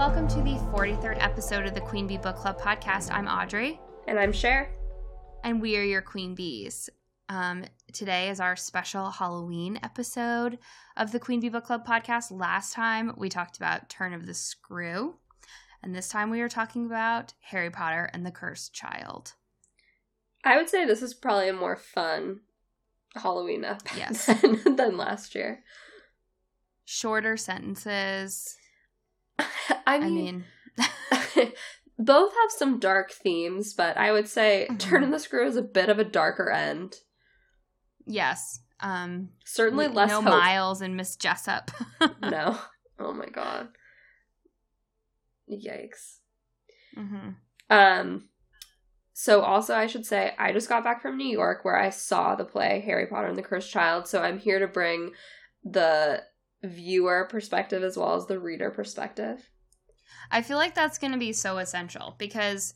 welcome to the 43rd episode of the Queen Bee Book Club podcast. I'm Audrey. And I'm Cher. And we are your Queen Bees. Um, today is our special Halloween episode of the Queen Bee Book Club podcast. Last time we talked about Turn of the Screw, and this time we are talking about Harry Potter and the Cursed Child. I would say this is probably a more fun Halloween up Yes. than, than last year. Shorter sentences. I I mean, mean, both have some dark themes, but I would say Mhm. Turn the Screw is a bit of a darker end. yes. Um, Certainly we- less no hope. Miles and Miss Jessel. No. Oh my god. Yikes. hmm Um so also I should say I just got back from New York where I saw the play Harry Potter and the Cursed Child, so I'm here to bring the viewer perspective as well as the reader perspective. I feel like that's going to be so essential because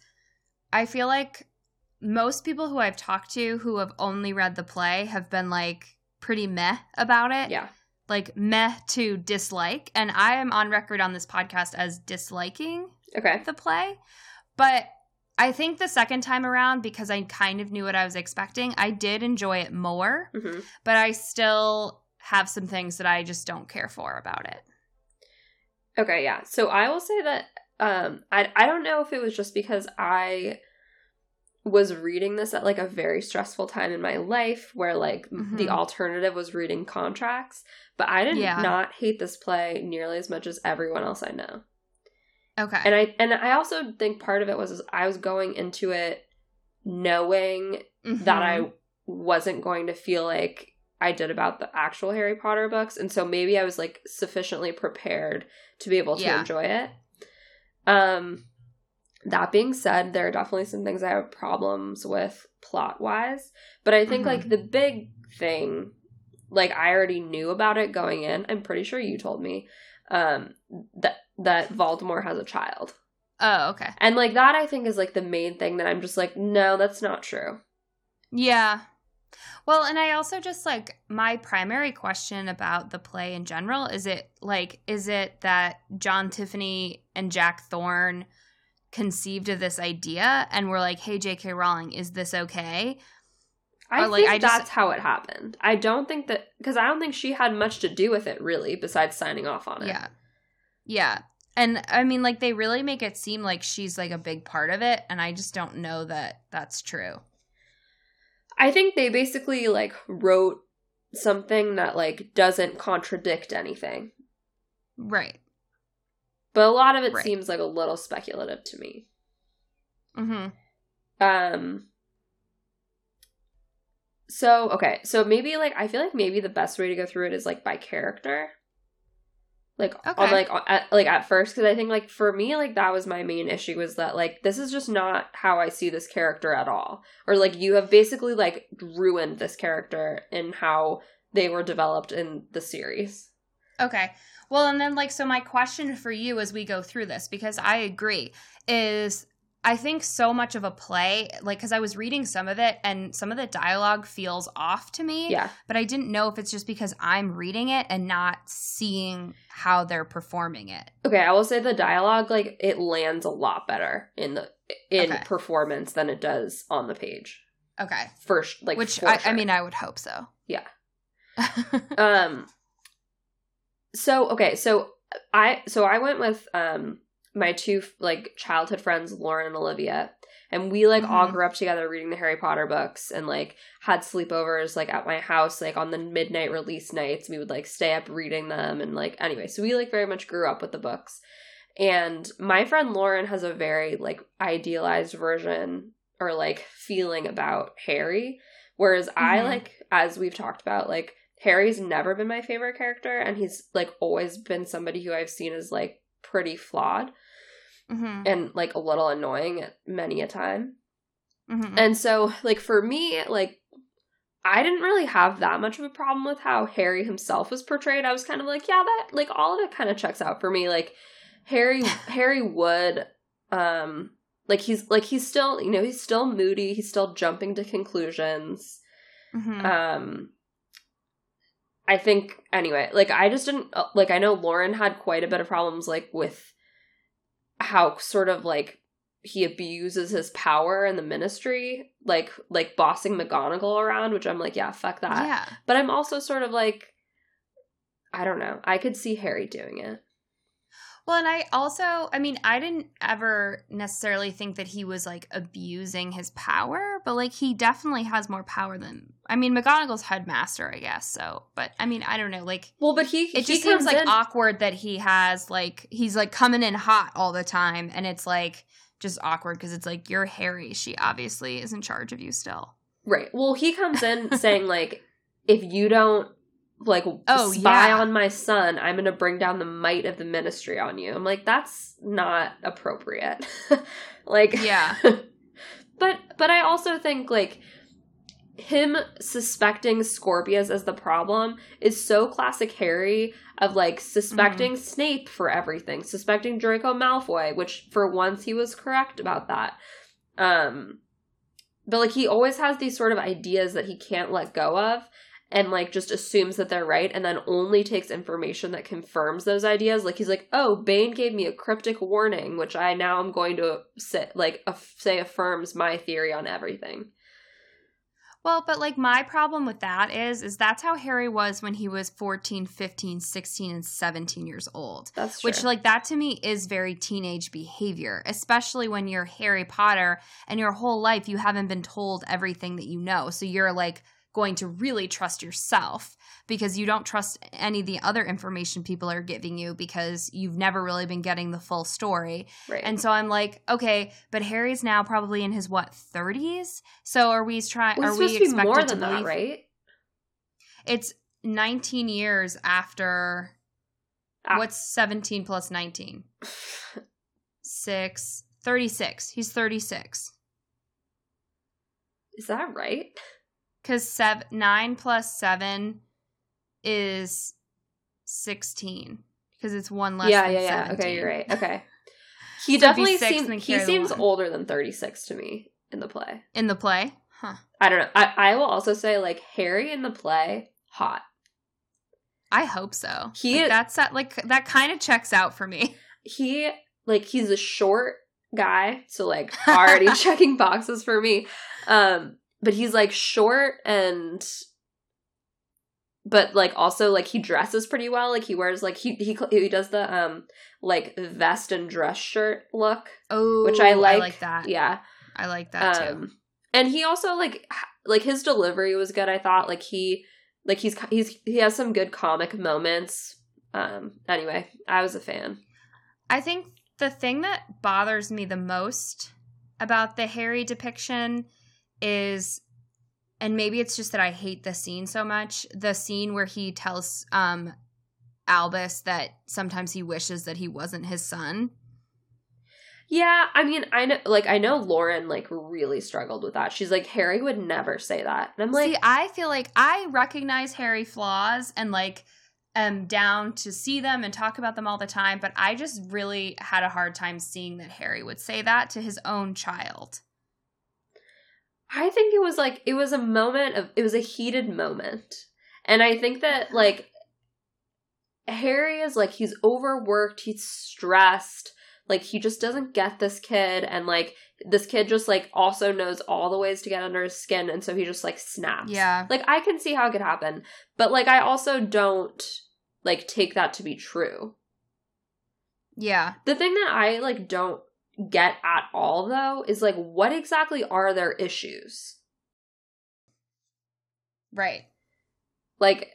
I feel like most people who I've talked to who have only read the play have been like pretty meh about it. Yeah. Like meh to dislike. And I am on record on this podcast as disliking Okay. the play. But I think the second time around, because I kind of knew what I was expecting, I did enjoy it more. hmm But I still have some things that I just don't care for about it. Okay, yeah. So I will say that um I I don't know if it was just because I was reading this at like a very stressful time in my life where like Mhm. the alternative was reading contracts, but I did Yeah. not hate this play nearly as much as everyone else I know. Okay. And I and I also think part of it was I was going into it knowing that Mhm. I wasn't going to feel like I did about the actual Harry Potter books, and so maybe I was like sufficiently prepared to be able to Yeah. enjoy it. Um, that being said, there are definitely some things I have problems with plot wise, but I think Mhm. like the big thing, like I already knew about it going in. I'm pretty sure you told me um that that Voldemort has a child. Oh, okay. And like that I think is like the main thing that I'm just like no, that's not true. Yeah. Well, and I also just like my primary question about the play in general is it like is it that John Tiffany and Jack Thorne conceived of this idea and were like, "Hey JK Rowling, is this okay?" I Or, like, think I just- that's how it happened. I don't think that because I don't think she had much to do with it really, besides signing off on it. Yeah. Yeah. And I mean like they really make it seem like she's like a big part of it and I just don't know that that's true. I think they basically like wrote something that like doesn't contradict anything, Right. but a lot of it Right. seems like a little speculative to me. Mhm. Um. So okay, so maybe like I feel like maybe the best way to go through it is like by character, like on like at, like at first because I think like for me like that was my main issue was that like this is just not how I see this character at all, or like you have basically like ruined this character in how they were developed in the series. Okay. Well, and then like so my question for you as we go through this because I agree is I think so much of a play like cuz I was reading some of it and some of the dialogue feels off to me, Yeah, but I didn't know if it's just because I'm reading it and not seeing how they're performing it. okay. I will say the dialogue like it lands a lot better in the in Okay. performance than it does on the page. Okay. First, like Which I, I mean I would hope so. Yeah. um so okay so i so i went with um my two like childhood friends lauren and olivia and we like all Mhm. grew up together reading the harry potter books and like had sleepovers like at my house like on the midnight release nights we would like stay up reading them and like anyway so we like very much grew up with the books and my friend lauren has a very like idealized version or like feeling about harry whereas i Mhm. like as we've talked about like harry's never been my favorite character and he's like always been somebody who i've seen as like pretty flawed Mhm. and like a little annoying at many a time Mhm. and so like for me like I didn't really have that much of a problem with how Harry himself was portrayed. I was kind of like, yeah, that like all of it kind of checks out for me. Like Harry Harry would um like he's like he's still, you know, he's still moody, he's still jumping to conclusions. Mhm. Um I think anyway, like I just didn't uh, like I know Lauren had quite a bit of problems like with how sort of like he abuses his power in the ministry, like like bossing McGonagall around, which I'm like, yeah, fuck that. Yeah. But I'm also sort of like, I don't know. I could see Harry doing it. Well, and I also, I mean, I didn't ever necessarily think that he was like abusing his power, but like he definitely has more power than. I mean, McGonagall's headmaster, I guess. So, but I mean, I don't know. Like, Well, but he it he just seems like in- awkward that he has like he's like coming in hot all the time, and it's like just awkward because it's like you're Harry. She obviously is in charge of you still. right. Well, he comes in saying like, if you don't like Oh, spy yeah. on my son, I'm going to bring down the might of the ministry on you. I'm like, that's not appropriate. like, Yeah. but but I also think like him suspecting Scorpius as the problem is so classic Harry of like suspecting Mm-hmm. Snape for everything, suspecting Draco Malfoy, which for once he was correct about that. Um but like he always has these sort of ideas that he can't let go of and like just assumes that they're right and then only takes information that confirms those ideas like he's like oh bane gave me a cryptic warning which i now am going to say like aff- say affirms my theory on everything Well, but like my problem with that is is that's how Harry was when he was 14, 15, 16 and 17 years old. that's true. Which like that to me is very teenage behavior, especially when you're Harry Potter and your whole life you haven't been told everything that you know. So you're like going to really trust yourself because you don't trust any of the other information people are giving you because you've never really been getting the full story. right And so I'm like, okay, but Harry's now probably in his what 30s. So are we trying? well, are we supposed to be expected more to than that believe? right It's 19 years after. Ah. What's 17 plus 19? Six. 36. He's 36. is that right Because seven, 9 plus 7 is 16. Because it's one less yeah than yeah yeah 17. okay you're right okay he So definitely seems he seems one. older than 36 to me in the play In the play? Huh. i don't know i, I will also say like harry in the play hot I hope so. He- Like, that's that, like, that kind of checks out for me. he like he's a short guy so like already checking boxes for me um but he's like short and but like also like he dresses pretty well. Like he wears like he he he does the um like vest and dress shirt look Oh, which i like, I like. that. yeah. I like that too. um and he also like like his delivery was good i thought. Like he like he's he's he has some good comic moments. Um anyway i was a fan. I think the thing that bothers me the most about the Harry depiction is and maybe it's just that I hate the scene so much, the scene where he tells um Albus that sometimes he wishes that he wasn't his son. Yeah, I mean, I know, like, I know Lauren, like, really struggled with that. She's like, Harry would never say that. And I'm like, See, I feel like I recognize Harry flaws and like am down to see them and talk about them all the time, but I just really had a hard time seeing that Harry would say that to his own child. I think it was like, it was a moment of, it was a heated moment. And I think that, like, Harry is like, he's overworked, he's stressed, like, he just doesn't get this kid. And, like, this kid just, like, also knows all the ways to get under his skin. And so he just, like, snaps. Yeah. Like, I can see how it could happen. But, like, I also don't, like, take that to be true. Yeah. The thing that I like don't get at all though is like what exactly are their issues? Right. Like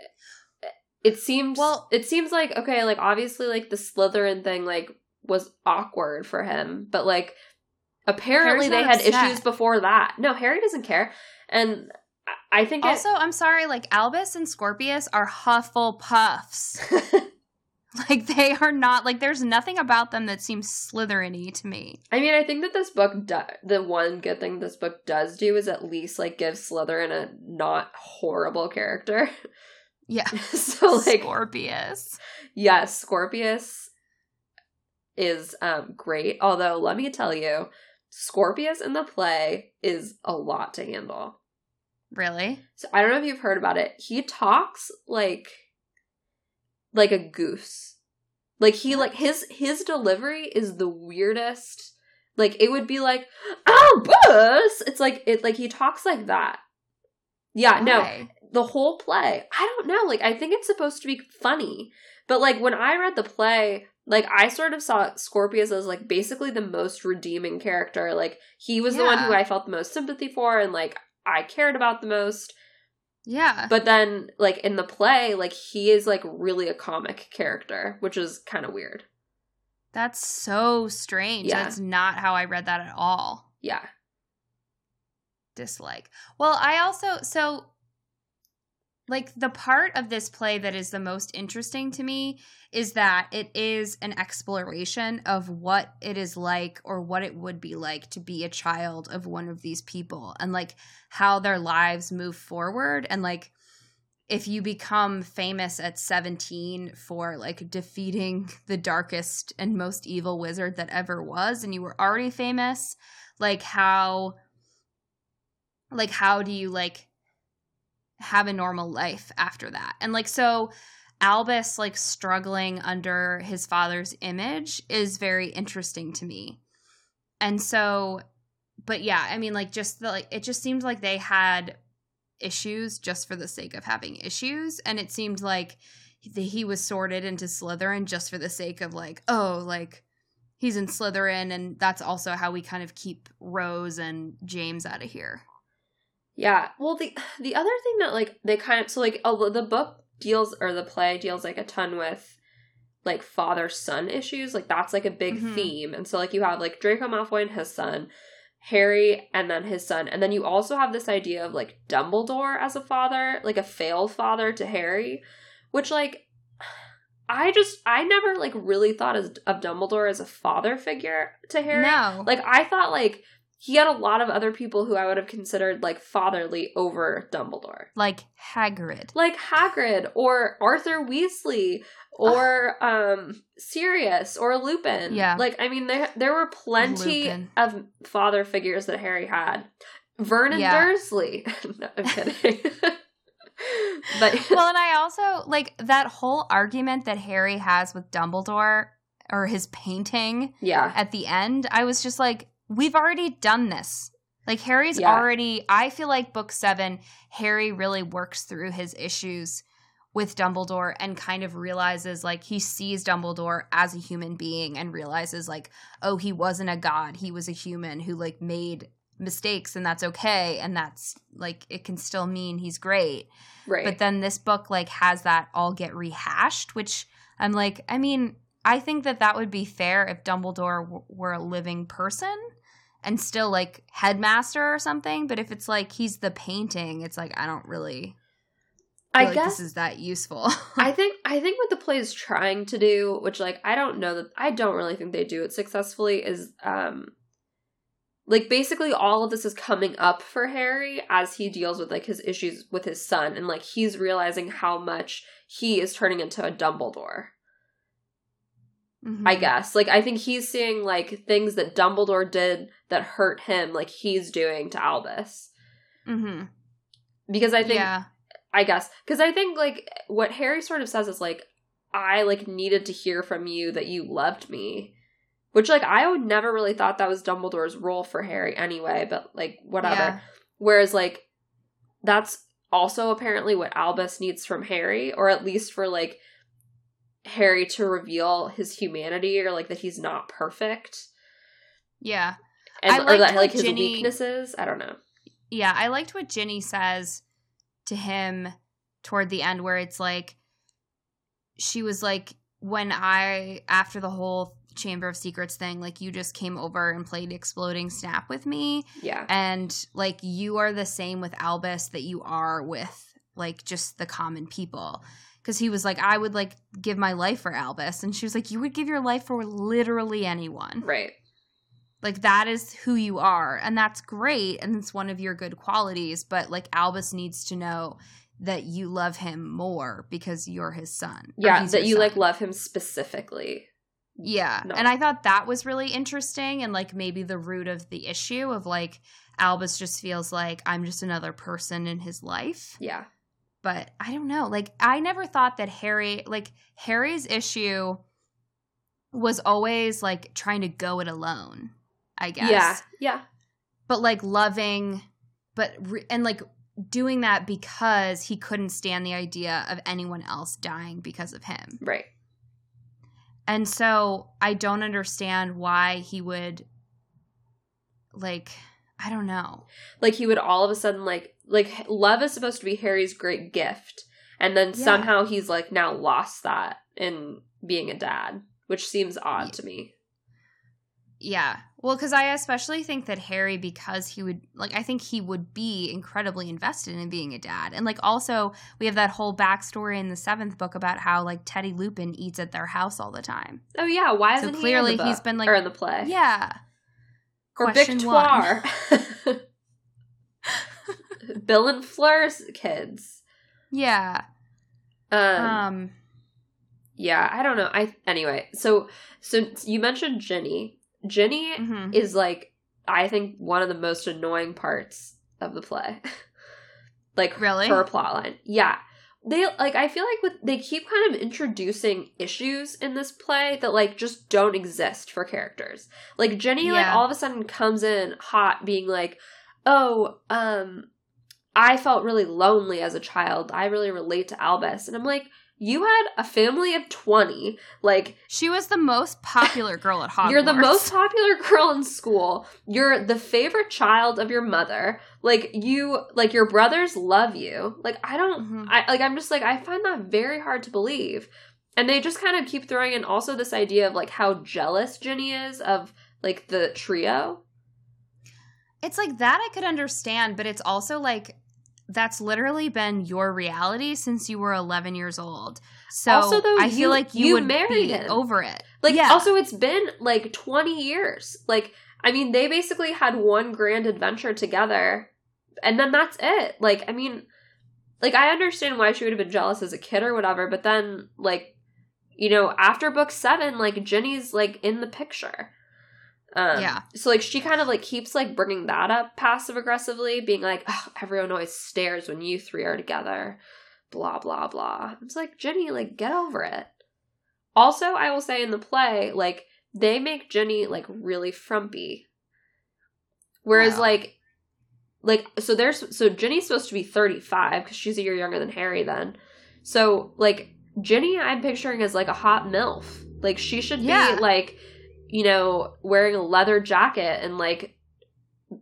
it seems Well- it seems like okay, like obviously like the Slytherin thing like was awkward for him, but like apparently they had upset. issues before that. No, Harry doesn't care. And I- think it- Also, I'm sorry, like Albus and Scorpius are Hufflepuffs. like they are not like there's nothing about them that seems Slytherin-y to me. I mean, I think that this book, do- the one good thing this book does do is at least like give Slytherin a not horrible character. Yeah. so like, Scorpius. yes, Scorpius is um great. Although, let me tell you, Scorpius in the play is a lot to handle. Really? So I don't know if you've heard about it. He talks like like a goose. Like he like his his delivery is the weirdest. Like it would be like, oh, Albus. It's like it like he talks like that. Yeah, no. The whole play. I don't know. Like I think it's supposed to be funny. But like when I read the play, like I sort of saw Scorpius as like basically the most redeeming character. Like he was the one who I felt the most sympathy for and like I cared about the most. Yeah. But then like in the play, like he is like really a comic character, which is kind of weird. That's so strange. Yeah. That's not how I read that at all. Yeah. Dislike. Well, I also so like the part of this play that is the most interesting to me is that it is an exploration of what it is like or what it would be like to be a child of one of these people and like how their lives move forward. And like if you become famous at 17 for like defeating the darkest and most evil wizard that ever was and you were already famous like how like how do you like have a normal life after that. And like so albus like struggling under his father's image is very interesting to me. And so but yeah i mean like just the like it just seemed like they had issues just for the sake of having issues. And it seemed like he he was sorted into slytherin just for the sake of like oh like he's in slytherin and that's also how we kind of keep rose and james out of here Yeah. Well, the the other thing that like they kind of so like although the book deals or the play deals like a ton with like father son issues, like that's like a big Mhm. theme. And so like you have like Draco Malfoy and his son, Harry and then his son, and then you also have this idea of like Dumbledore as a father, like a failed father to Harry, which like I just I never like really thought as, of Dumbledore as a father figure to Harry. no Like I thought like he had a lot of other people who I would have considered like fatherly over Dumbledore. like hagrid Like Hagrid or Arthur Weasley or um Sirius or Lupin. Yeah. Like I mean there there were plenty Lupin. of father figures that Harry had. Vernon Yeah. Dursley. no, I'm kidding. but well and i also like that whole argument that harry has with dumbledore or his painting yeah. at the end i was just like we've already done this. Like harry's Yeah. already i feel like book seven harry really works through his issues with dumbledore and kind of realizes like he sees dumbledore as a human being and realizes like oh he wasn't a god. He was a human who like made mistakes and that's okay. And that's like it can still mean he's great. Right. but then this book like has that all get rehashed which i'm like i mean i think that that would be fair if dumbledore w- were a living person and still like headmaster or something but if it's like he's the painting it's like i don't really I like guess this is that useful I think I think what the play is trying to do, which like I don't know that I don't really think they do it successfully, is um like basically all of this is coming up for Harry as he deals with like his issues with his son and like he's realizing how much he is turning into a Dumbledore. I Mhm. guess. Like I think he's seeing like things that Dumbledore did that hurt him like he's doing to Albus. Mhm. Because I think yeah I guess because I think like what Harry sort of says is like I like needed to hear from you that you loved me, which like I would never really thought that was Dumbledore's role for Harry anyway. But like whatever. Yeah. Whereas like that's also apparently what Albus needs from Harry, or at least for like Harry to reveal his humanity or like that he's not perfect yeah and I or that like his Ginny- weaknesses. I don't know. Yeah, I liked what Ginny says to him toward the end, where it's like she was like, when I after the whole Chamber of Secrets thing, like you just came over and played Exploding Snap with me, Yeah. and like you are the same with Albus that you are with like just the common people. Because he was like, I would like give my life for Albus, and she was like, you would give your life for literally anyone Right. like that is who you are and that's great and it's one of your good qualities but like albus needs to know that you love him more because you're his son Yeah. That you like love him specifically. yeah No. and i thought that was really interesting and like maybe the root of the issue of like albus just feels like i'm just another person in his life Yeah. But I don't know. Like I never thought that Harry like Harry's issue was always like trying to go it alone, I guess. Yeah. Yeah. But like loving, but, re- and like doing that because he couldn't stand the idea of anyone else dying because of him. Right. And so I don't understand why he would, like, I don't know. Like he would all of a sudden like like love is supposed to be Harry's great gift, and then Yeah. somehow he's like now lost that in being a dad, which seems odd Ye- to me. Yeah. Well, because I especially think that Harry, because he would, like, I think he would be incredibly invested in being a dad. And, like, also, we have that whole backstory in the seventh book about how, like, Teddy Lupin eats at their house all the time. Oh yeah, why So isn't he clearly he's book? been, like- or in the play? Yeah. or Question one. Victoire. Bill and Fleur's kids. Yeah. Um, Um, yeah, I don't know. I anyway. So so you mentioned Ginny. Ginny mhm. is like I think one of the most annoying parts of the play. like Really? her plot line. Yeah. They like I feel like with they keep kind of introducing issues in this play that like just don't exist for characters. Like Ginny like all of a sudden comes in hot being like, "Oh, um I felt really lonely as a child. I really relate to Albus." And I'm like, "You had a family of 20. Like She was the most popular girl at Hogwarts. you're the most popular girl in school. You're the favorite child of your mother. Like you like your brothers love you. Like I don't Mhm. I like I'm just like I find that very hard to believe. And they just kind of keep throwing in also this idea of like how jealous Ginny is of like the trio. It's like that I could understand, but it's also like that's literally been your reality since you were 11 years old. So Also, though, I you- feel like you, you would married be him. over it. Like Yeah. also it's been like 20 years. Like I mean they basically had one grand adventure together and then that's it. Like I mean like I understand why she would have been jealous as a kid or whatever, but then like you know, after book 7 like Ginny's like in the picture. Um, Yeah. So like she kind of like keeps like bringing that up passive aggressively, being like, everyone always stares when you three are together, blah blah blah. It's like Ginny, like get over it. Also, I will say in the play, like they make Ginny like really frumpy, whereas Oh. like like so there's so Ginny's supposed to be 35 because she's a year younger than Harry then. So like Ginny, I'm picturing as like a hot milf. Like she should Yeah. be like you know, wearing a leather jacket and like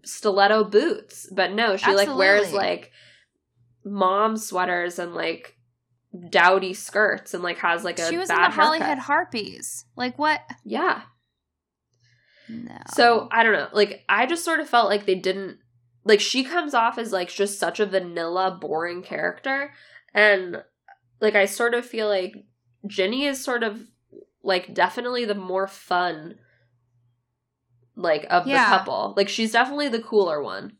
stiletto boots. But no, she like wears like mom sweaters and like dowdy skirts and like has like a she was in the Holyhead haircut. Harpies. Like what? Yeah. No. So I don't know. Like I just sort of felt like they didn't like she comes off as like just such a vanilla, boring character. And like I sort of feel like Ginny is sort of like definitely the more fun like of Yeah. the couple. Like she's definitely the cooler one.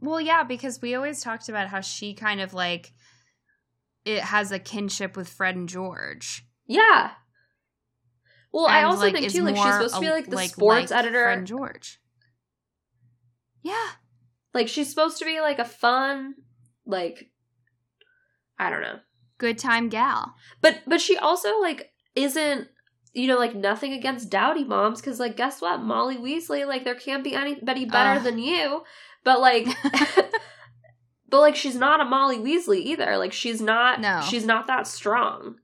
Well, yeah, because we always talked about how she kind of like it has a kinship with Fred and George. Yeah. Well, I also like, think too, like she's supposed to be like the like sports like editor. Fred and George. Yeah. Like she's supposed to be like a fun, like I don't know. Good time gal. But but she also like isn't you know like nothing against dowdy moms because like guess what Molly Weasley like there can't be anybody better Ugh. than you. But like but like she's not a Molly Weasley either. Like she's not No. she's not that strong.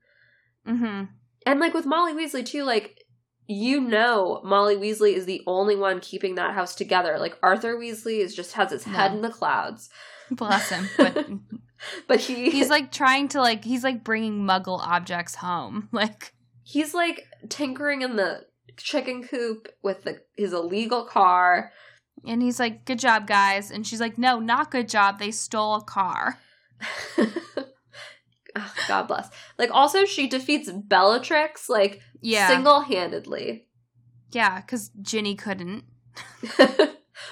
mm-hmm. And like with Molly Weasley too, like you know Molly Weasley is the only one keeping that house together. Like Arthur Weasley is just has his head in the clouds. Bless him. But But he he's like trying to like he's like bringing muggle objects home. Like he's like tinkering in the chicken coop with the his illegal car. and he's like, "Good job, guys." And she's like, "No, not good job. They stole a car." Ah, God bless. Like also she defeats Bellatrix like Yeah. single-handedly. Yeah, cuz Ginny couldn't.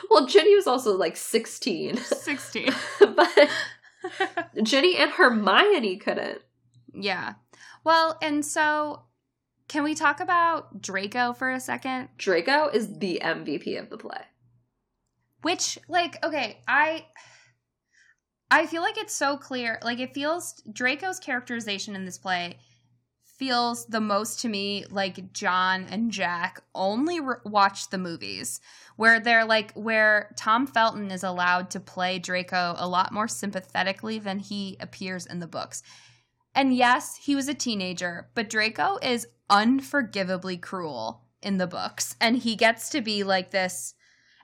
well, Ginny was also like 16. 16. but Ginny and Hermione couldn't. yeah. Well, and so can we talk about Draco for a second? Draco is the MVP of the play. Which like okay, I I feel like it's so clear. Like it feels Draco's characterization in this play feels the most to me like John and Jack only re- watch the movies where they're like where Tom Felton is allowed to play Draco a lot more sympathetically than he appears in the books. And yes, he was a teenager, but Draco is unforgivably cruel in the books. And he gets to be like this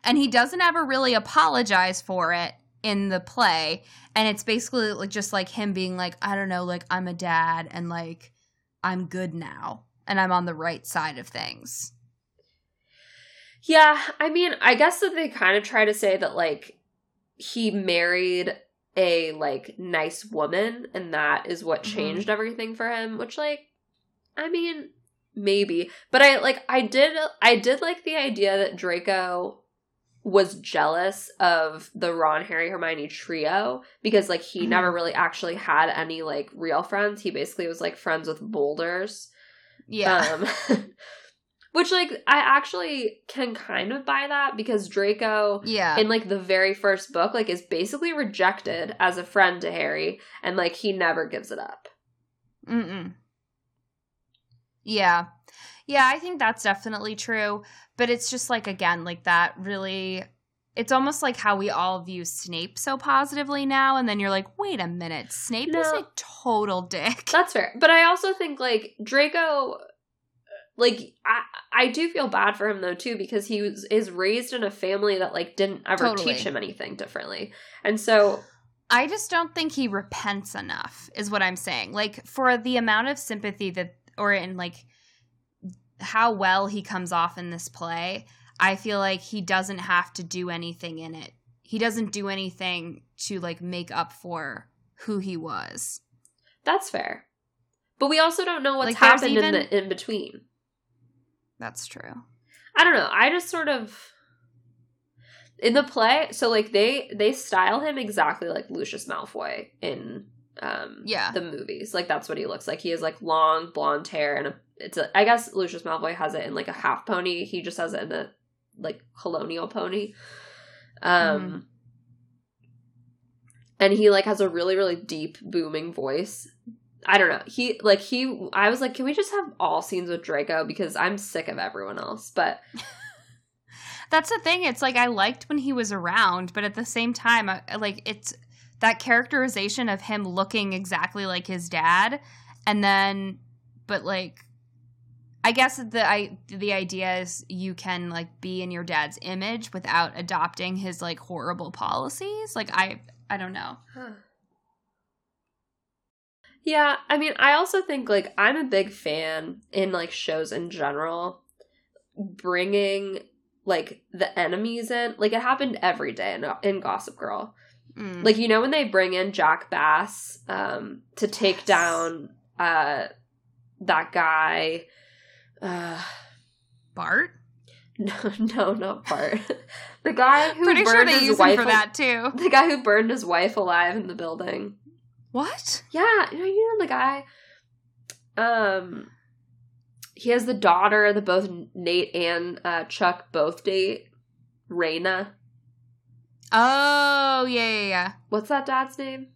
and he doesn't ever really apologize for it in the play. And it's basically like just like him being like i don't know like i'm a dad and like i'm good now and i'm on the right side of things. Yeah, I mean, I guess that they kind of try to say that like he married a like nice woman and that is what Mhm. changed everything for him, which like I mean, maybe. But I like I did I did like the idea that Draco was jealous of the Ron Harry Hermione trio because like he Mhm. never really actually had any like real friends. He basically was like friends with boulders. yeah Um, which like I actually can kind of buy that because Draco yeah in like the very first book like is basically rejected as a friend to Harry and like he never gives it up. Mm-mm. Yeah. Yeah, I think that's definitely true. But it's just like, again, like that really, it's almost like how we all view Snape so positively now. And then you're like, wait a minute, Snape is No. a total dick. That's fair. But I also think like Draco like I I do feel bad for him though too because he was is raised in a family that like didn't ever Totally. teach him anything differently. And so I just don't think he repents enough, is what I'm saying. Like, for the amount of sympathy that, or in like how well he comes off in this play, I feel like he doesn't have to do anything in it. He doesn't do anything to like make up for who he was. that's fair. But we also don't know what's Like, happened in the in between. That's true. I don't know. I just sort of in the play, so like they they style him exactly like Lucius Malfoy in um Yeah. the movies. Like that's what he looks like. He has like long blonde hair and a it's a I guess Lucius Malfoy has it in like a half pony. He just has it in a like colonial pony. Um Mm-hmm. and he like has a really really deep booming voice. I don't know. He like he I was like can we just have all scenes with Draco because I'm sick of everyone else. But That's the thing. It's like I liked when he was around, but at the same time, I, like it's that characterization of him looking exactly like his dad, and then, but like, I guess the I the idea is you can like be in your dad's image without adopting his like horrible policies. Like I I don't know. Yeah, I mean, I also think like I'm a big fan in like shows in general bringing like the enemies in. Like it happened every day in, in Gossip Girl. Mm. Like you know when they bring in Jack Bass um to take Yes. down uh that guy uh Bart. no, no not Bart. the guy who Pretty sure burned they his use him wife for that too. The guy who burned his wife alive in the building. What? Yeah, you know, you know the guy. Um, he has the daughter that both Nate and uh, Chuck both date. Raina. Oh yeah yeah yeah. What's that dad's name?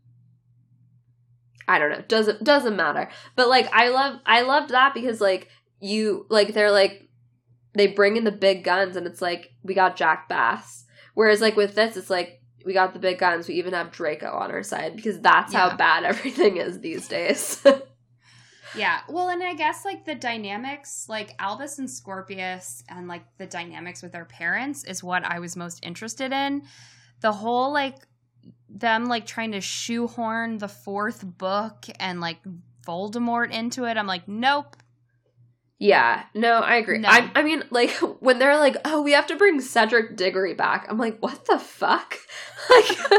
I don't know. Doesn't doesn't matter. But like, I love I loved that because like you like they're like they bring in the big guns and it's like we got Jack Bass. Whereas like with this, it's like we got the big guns. We even have Draco on our side because that's how bad everything is these days. Yeah. Well, and I guess like the dynamics, like Albus and Scorpius, and like the dynamics with their parents is what I was most interested in. The whole like them like trying to shoehorn the fourth book and like Voldemort into it. I'm like, nope. Yeah, no, I agree. No. I, I mean, like when they're like, "Oh, we have to bring Cedric Diggory back," I'm like, "What the fuck? like,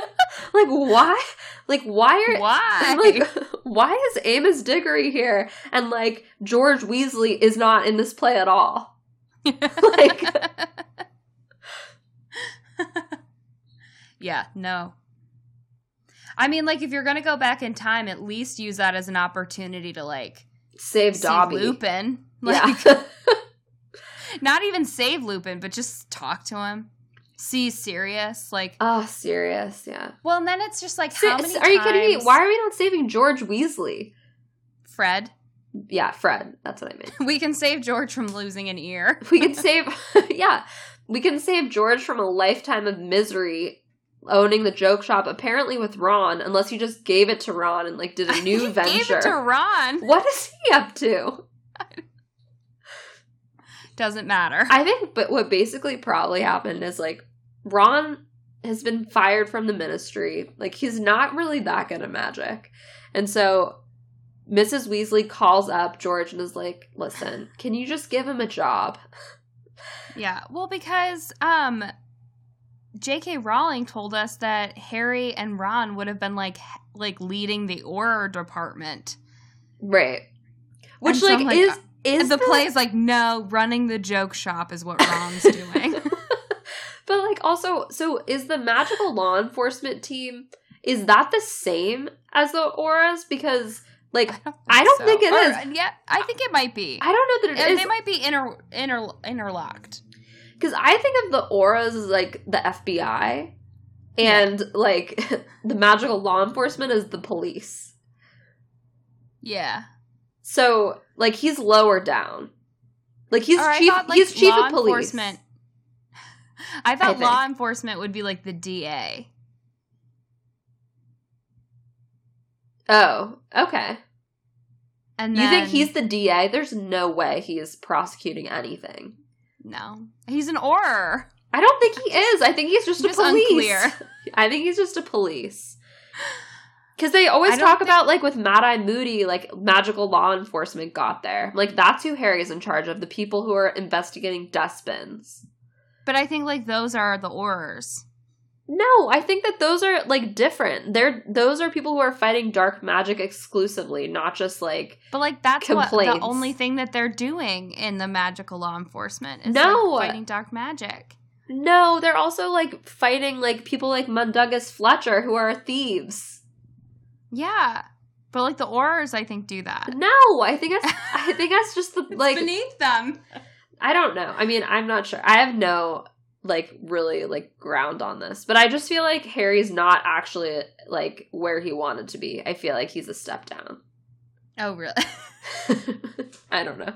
like why? Like why are Why? I'm like why is Amos Diggory here and like George Weasley is not in this play at all?" like- yeah, no. I mean, like, if you're gonna go back in time, at least use that as an opportunity to like Save save Dobby. Lupin. Like, yeah. not even save Lupin, but just talk to him. See Sirius, like. oh, serious. Yeah. well, and then it's just like how many? are you kidding me? Why are we not saving George Weasley? Fred? Yeah, Fred. That's what I mean. We can save George from losing an ear. We can save, yeah, we can save George from a lifetime of misery owning the joke shop. Apparently with Ron, unless you just gave it to Ron and like did a new venture. Gave it to Ron. what is he up to? Doesn't matter. I think, but what basically probably happened is like Ron has been fired from the ministry. Like he's not really that good at magic, and so Mrs. Weasley calls up George and is like, "Listen, can you just give him a job?" yeah. Well, because um J.K. Rowling told us that Harry and Ron would have been like like leading the Auror department. Right. Which so like, like, is uh, is the play is like, no, running the joke shop is what Ron's doing. but like also, so is the magical law enforcement team is that the same as the Aurors? Because like I don't think it it is. is. Yeah, I think it might be. I don't know that it And is they might be inter, inter interlocked. because I think of the Aurors as like the FBI, and like the magical law enforcement is the police. Yeah. So like he's lower down. Like he's Or chief. thought, like, he's chief of police. enforcement- I thought think. law enforcement would be like the DA. Oh, okay. And You think he's the DA? There's no way he is prosecuting anything. no? He's an Auror. I don't think he is. I think he's just Just a police. unclear. I think he's just a police. Because they always talk think- about like with Mad Eye Moody, like magical law enforcement got there. Like that's who Harry is in charge of. The people who are investigating dustbins. But I think like those are the Aurors. No, I think that those are like different. They're those are people who are fighting dark magic exclusively, not just like But like that's what the only thing that they're doing in the magical law enforcement is No. like, fighting dark magic. no. They're also like fighting like people like Mundungus Fletcher who are thieves. Yeah. But like the Aurors I think do that. No, I think that's I think that's just the like beneath them. I don't know. I mean, I'm not sure. I have no like really like ground on this, but I just feel like Harry's not actually like where he wanted to be. I feel like he's a step down. Oh really? I don't know.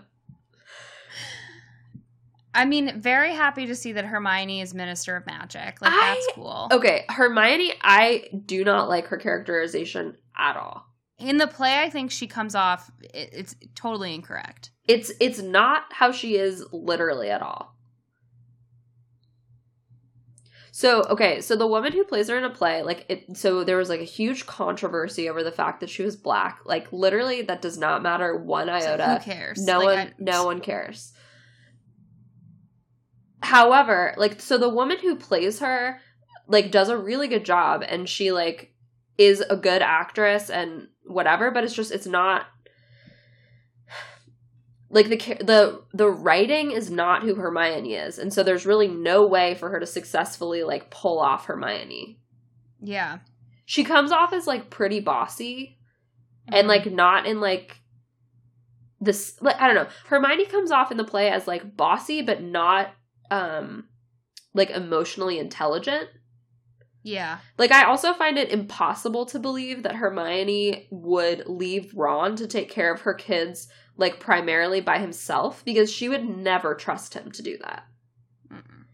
I mean, very happy to see that Hermione is Minister of Magic. Like I- that's cool. Okay, Hermione, I do not like her characterization at all. In the play, I think she comes off. It, it's totally incorrect. It's it's not how she is literally at all. So, okay, so the woman who plays her in a play, like it so there was like a huge controversy over the fact that she was black. Like literally that does not matter one iota. who cares? No Like, one I- no one cares. However, like so the woman who plays her like does a really good job and she like is a good actress and whatever, but it's just it's not like the the the writing is not who Hermione is. And so there's really no way for her to successfully like pull off Hermione. Yeah. She comes off as like pretty bossy and Mhm. like not in like this like I don't know. Hermione comes off in the play as like bossy but not um like emotionally intelligent. Yeah. Like I also find it impossible to believe that Hermione would leave Ron to take care of her kids like primarily by himself because she would never trust him to do that. Mm-mm.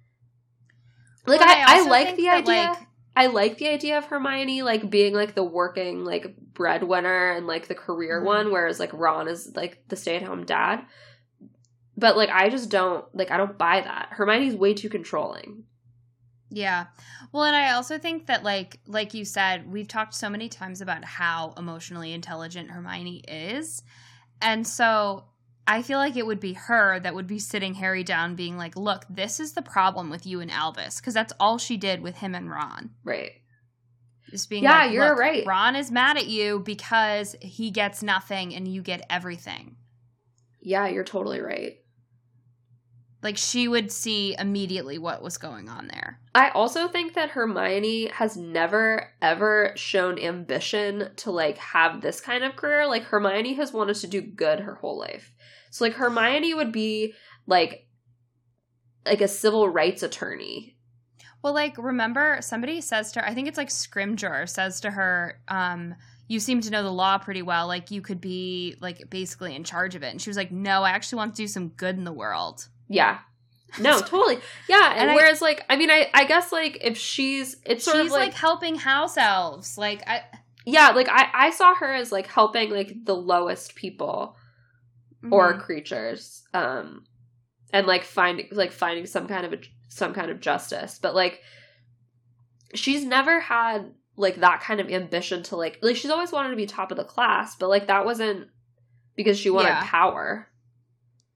Like I, I, also like the that, idea. like- I like the idea of Hermione like being like the working like breadwinner and like the career Mhm. one, whereas like Ron is like the stay at home dad. But like I just don't like I don't buy that. Hermione's way too controlling. Yeah. Well, and I also think that like like you said, we've talked so many times about how emotionally intelligent Hermione is. And so I feel like it would be her that would be sitting Harry down being like, "Look, this is the problem with you and Albus," because that's all she did with him and Ron. Right. Is being Yeah, like, you're right. Ron is mad at you because he gets nothing and you get everything. Yeah, you're totally right. Like she would see immediately what was going on there. I also think that Hermione has never ever shown ambition to like have this kind of career. Like Hermione has wanted to do good her whole life. So like Hermione would be like like a civil rights attorney. Well, like remember somebody says to her, I think it's like Scrimgeour says to her, um, you seem to know the law pretty well. Like you could be like basically in charge of it. And she was like, no, I actually want to do some good in the world. Yeah. No, totally. Yeah, and, And I- whereas like I mean I I guess like if she's it's sort She's of like, like, helping house elves. Like I yeah, like I I saw her as like helping like the lowest people or Mhm. creatures um and like finding like finding some kind of a, some kind of justice. But like she's never had like that kind of ambition to like like she's always wanted to be top of the class, but like that wasn't because she wanted Yeah. power.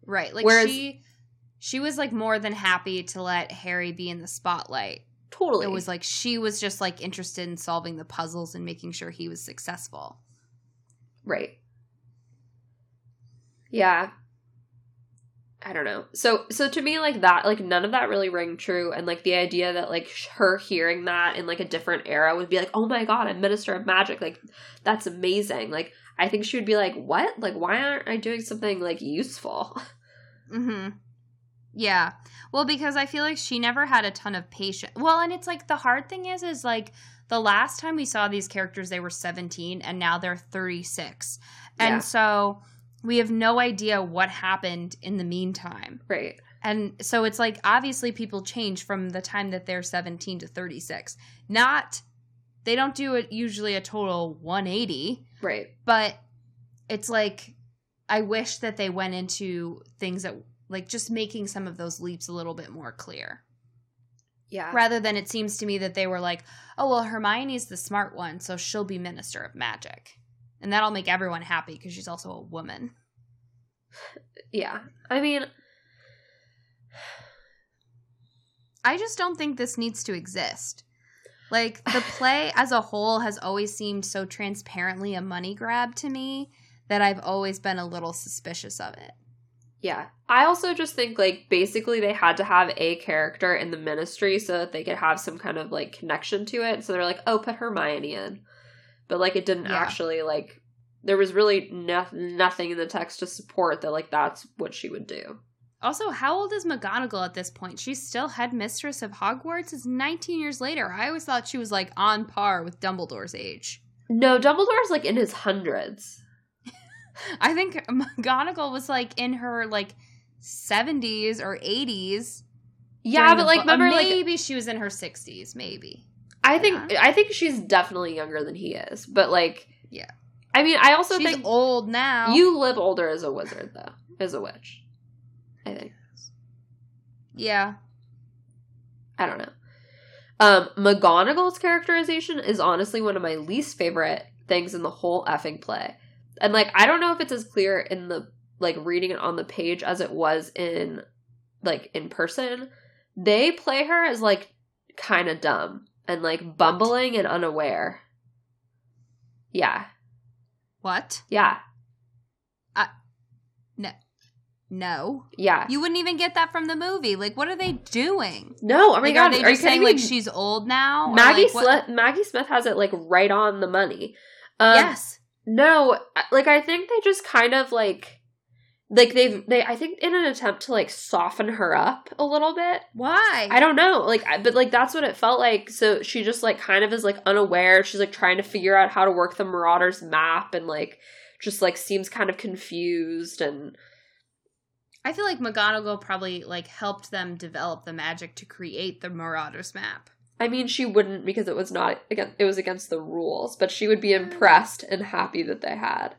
right. Like Whereas- she she was like more than happy to let Harry be in the spotlight. Totally. It was like she was just like interested in solving the puzzles and making sure he was successful. Right. Yeah. I don't know. So so to me like that like none of that really rang true and like the idea that like her hearing that in like a different era would be like, "Oh my god, I'm Minister of Magic." Like that's amazing. Like I think she would be like, "What? Like why aren't I doing something like useful?" Mm-hmm. Yeah. Well, because I feel like she never had a ton of patience. Well, and it's like the hard thing is, is like the last time we saw these characters, they were 17 and now they're 36. Yeah. And so we have no idea what happened in the meantime. right. And so it's like obviously people change from the time that they're 17 to 36. Not, they don't do it usually a total 180 Right. but it's like I wish that they went into things that like just making some of those leaps a little bit more clear. Yeah. Rather than it seems to me that they were like, "Oh, well Hermione's the smart one, so she'll be minister of magic." And that'll make everyone happy because she's also a woman. Yeah. I mean, I just don't think this needs to exist. Like the play as a whole has always seemed so transparently a money grab to me that I've always been a little suspicious of it. Yeah. I also just think like basically they had to have a character in the ministry so that they could have some kind of like connection to it. So they're like, "Oh, put Hermione in." But like it didn't Yeah. actually like there was really no- nothing in the text to support that like that's what she would do. Also, how old is McGonagall at this point? She's still headmistress of Hogwarts. It's 19 years later. I always thought she was like on par with Dumbledore's age. No, Dumbledore's like in his hundreds. I think McGonagall was like in her like 70s or 80s. Yeah, but like remember like maybe she was in her 60s, maybe. I think I think she's definitely younger than he is. But like Yeah. I mean, I also She's think old now. you live older as a wizard though, as a witch. I think. Yeah. I don't know. Um, McGonagall's characterization is honestly one of my least favorite things in the whole effing play. And like I don't know if it's as clear in the like reading it on the page as it was in like in person. They play her as like kind of dumb and like bumbling and unaware. Yeah. What? Yeah. No. No. Yeah. You wouldn't even get that from the movie. Like, what are they doing? no, oh my like, god, are they are you saying like she's old now? Maggie like, Smith Maggie Smith has it like right on the money. Um, yes. No, uh, like I think they just kind of like like they've they I think in an attempt to like soften her up a little bit. Why? I don't know, like I, but like that's what it felt like. So she just like kind of is like unaware. She's like trying to figure out how to work the Marauders map and like just like seems kind of confused and I feel like McGonagall probably like helped them develop the magic to create the Marauders map. I mean she wouldn't because it was not again it was against the rules, but she would be mm. impressed and happy that they had.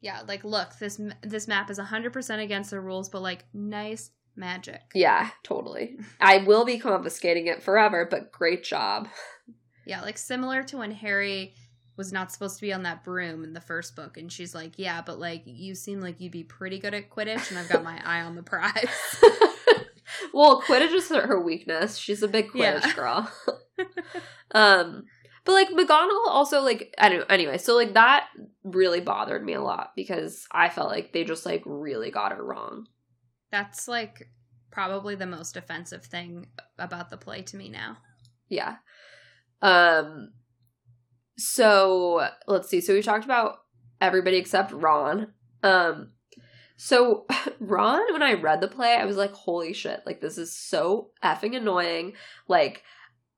Yeah, like look, this this map is 100% against the rules, but like nice magic. Yeah, totally. I will be confiscating it forever, but great job. Yeah, like similar to when Harry was not supposed to be on that broom in the first book and she's like, "Yeah, but like you seem like you'd be pretty good at Quidditch and I've got my eye on the prize." well, Quidditch is her weakness. She's a big Quidditch Yeah. girl. um, but like McGonagall also like I don't know. Anyway, so like that really bothered me a lot because I felt like they just like really got her wrong. That's like probably the most offensive thing about the play to me now. Yeah. Um. So let's see. So we talked about everybody except Ron. Um. So Ron, when I read the play, I was like, "Holy shit! Like this is so effing annoying. Like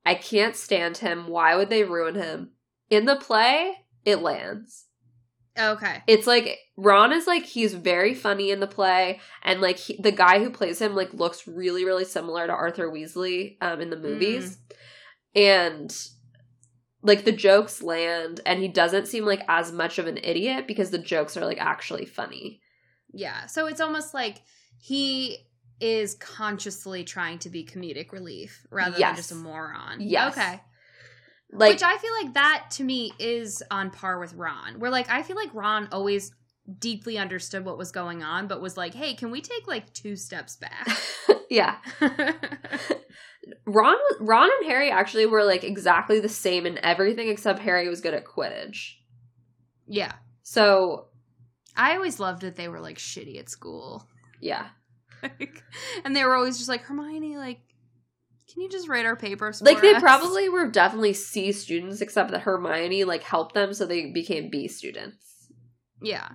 I can't stand him. Why would they ruin him?" In the play, it lands. Okay. It's like Ron is like he's very funny in the play, and like he, the guy who plays him like looks really really similar to Arthur Weasley um in the movies, and like the jokes land, and he doesn't seem like as much of an idiot because the jokes are like actually funny. Yeah. So it's almost like he is consciously trying to be comedic relief rather than just a moron. Yes. Okay. Like Which I feel like that to me is on par with Ron. Where like I feel like Ron always deeply understood what was going on, but was like, hey, can we take like two steps back? yeah, Ron Ron and Harry actually were like exactly the same in everything except Harry was good at Quidditch. yeah. So I always loved that they were like shitty at school. yeah, Like, and they were always just like, Hermione, like, can you just write our papers? like they us?" probably were definitely C students, except that Hermione like helped them, so they became B students. Yeah.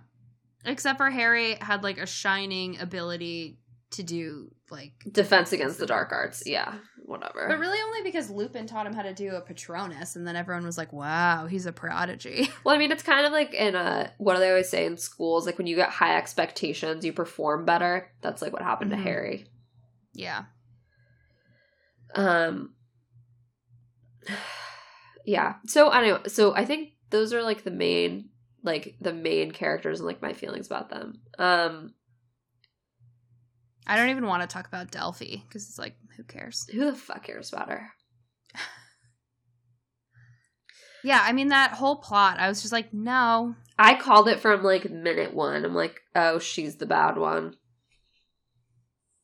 Except for Harry had like a shining ability to do like Defense against the dark arts, yeah, whatever. But really only because Lupin taught him how to do a Patronus and then everyone was like, Wow, he's a prodigy. Well, I mean, it's kind of like in a what do they always say in schools? Like when you get high expectations, you perform better. That's like what happened Mhm. to Harry. yeah. Um, yeah. So I don't. So I think those are like the main, like the main characters and like my feelings about them. Um, I don't even want to talk about Delphi because it's like, who cares? who the fuck cares about her? Yeah, I mean that whole plot, I was just like, no. I called it from like minute one. I'm like, oh, she's the bad one.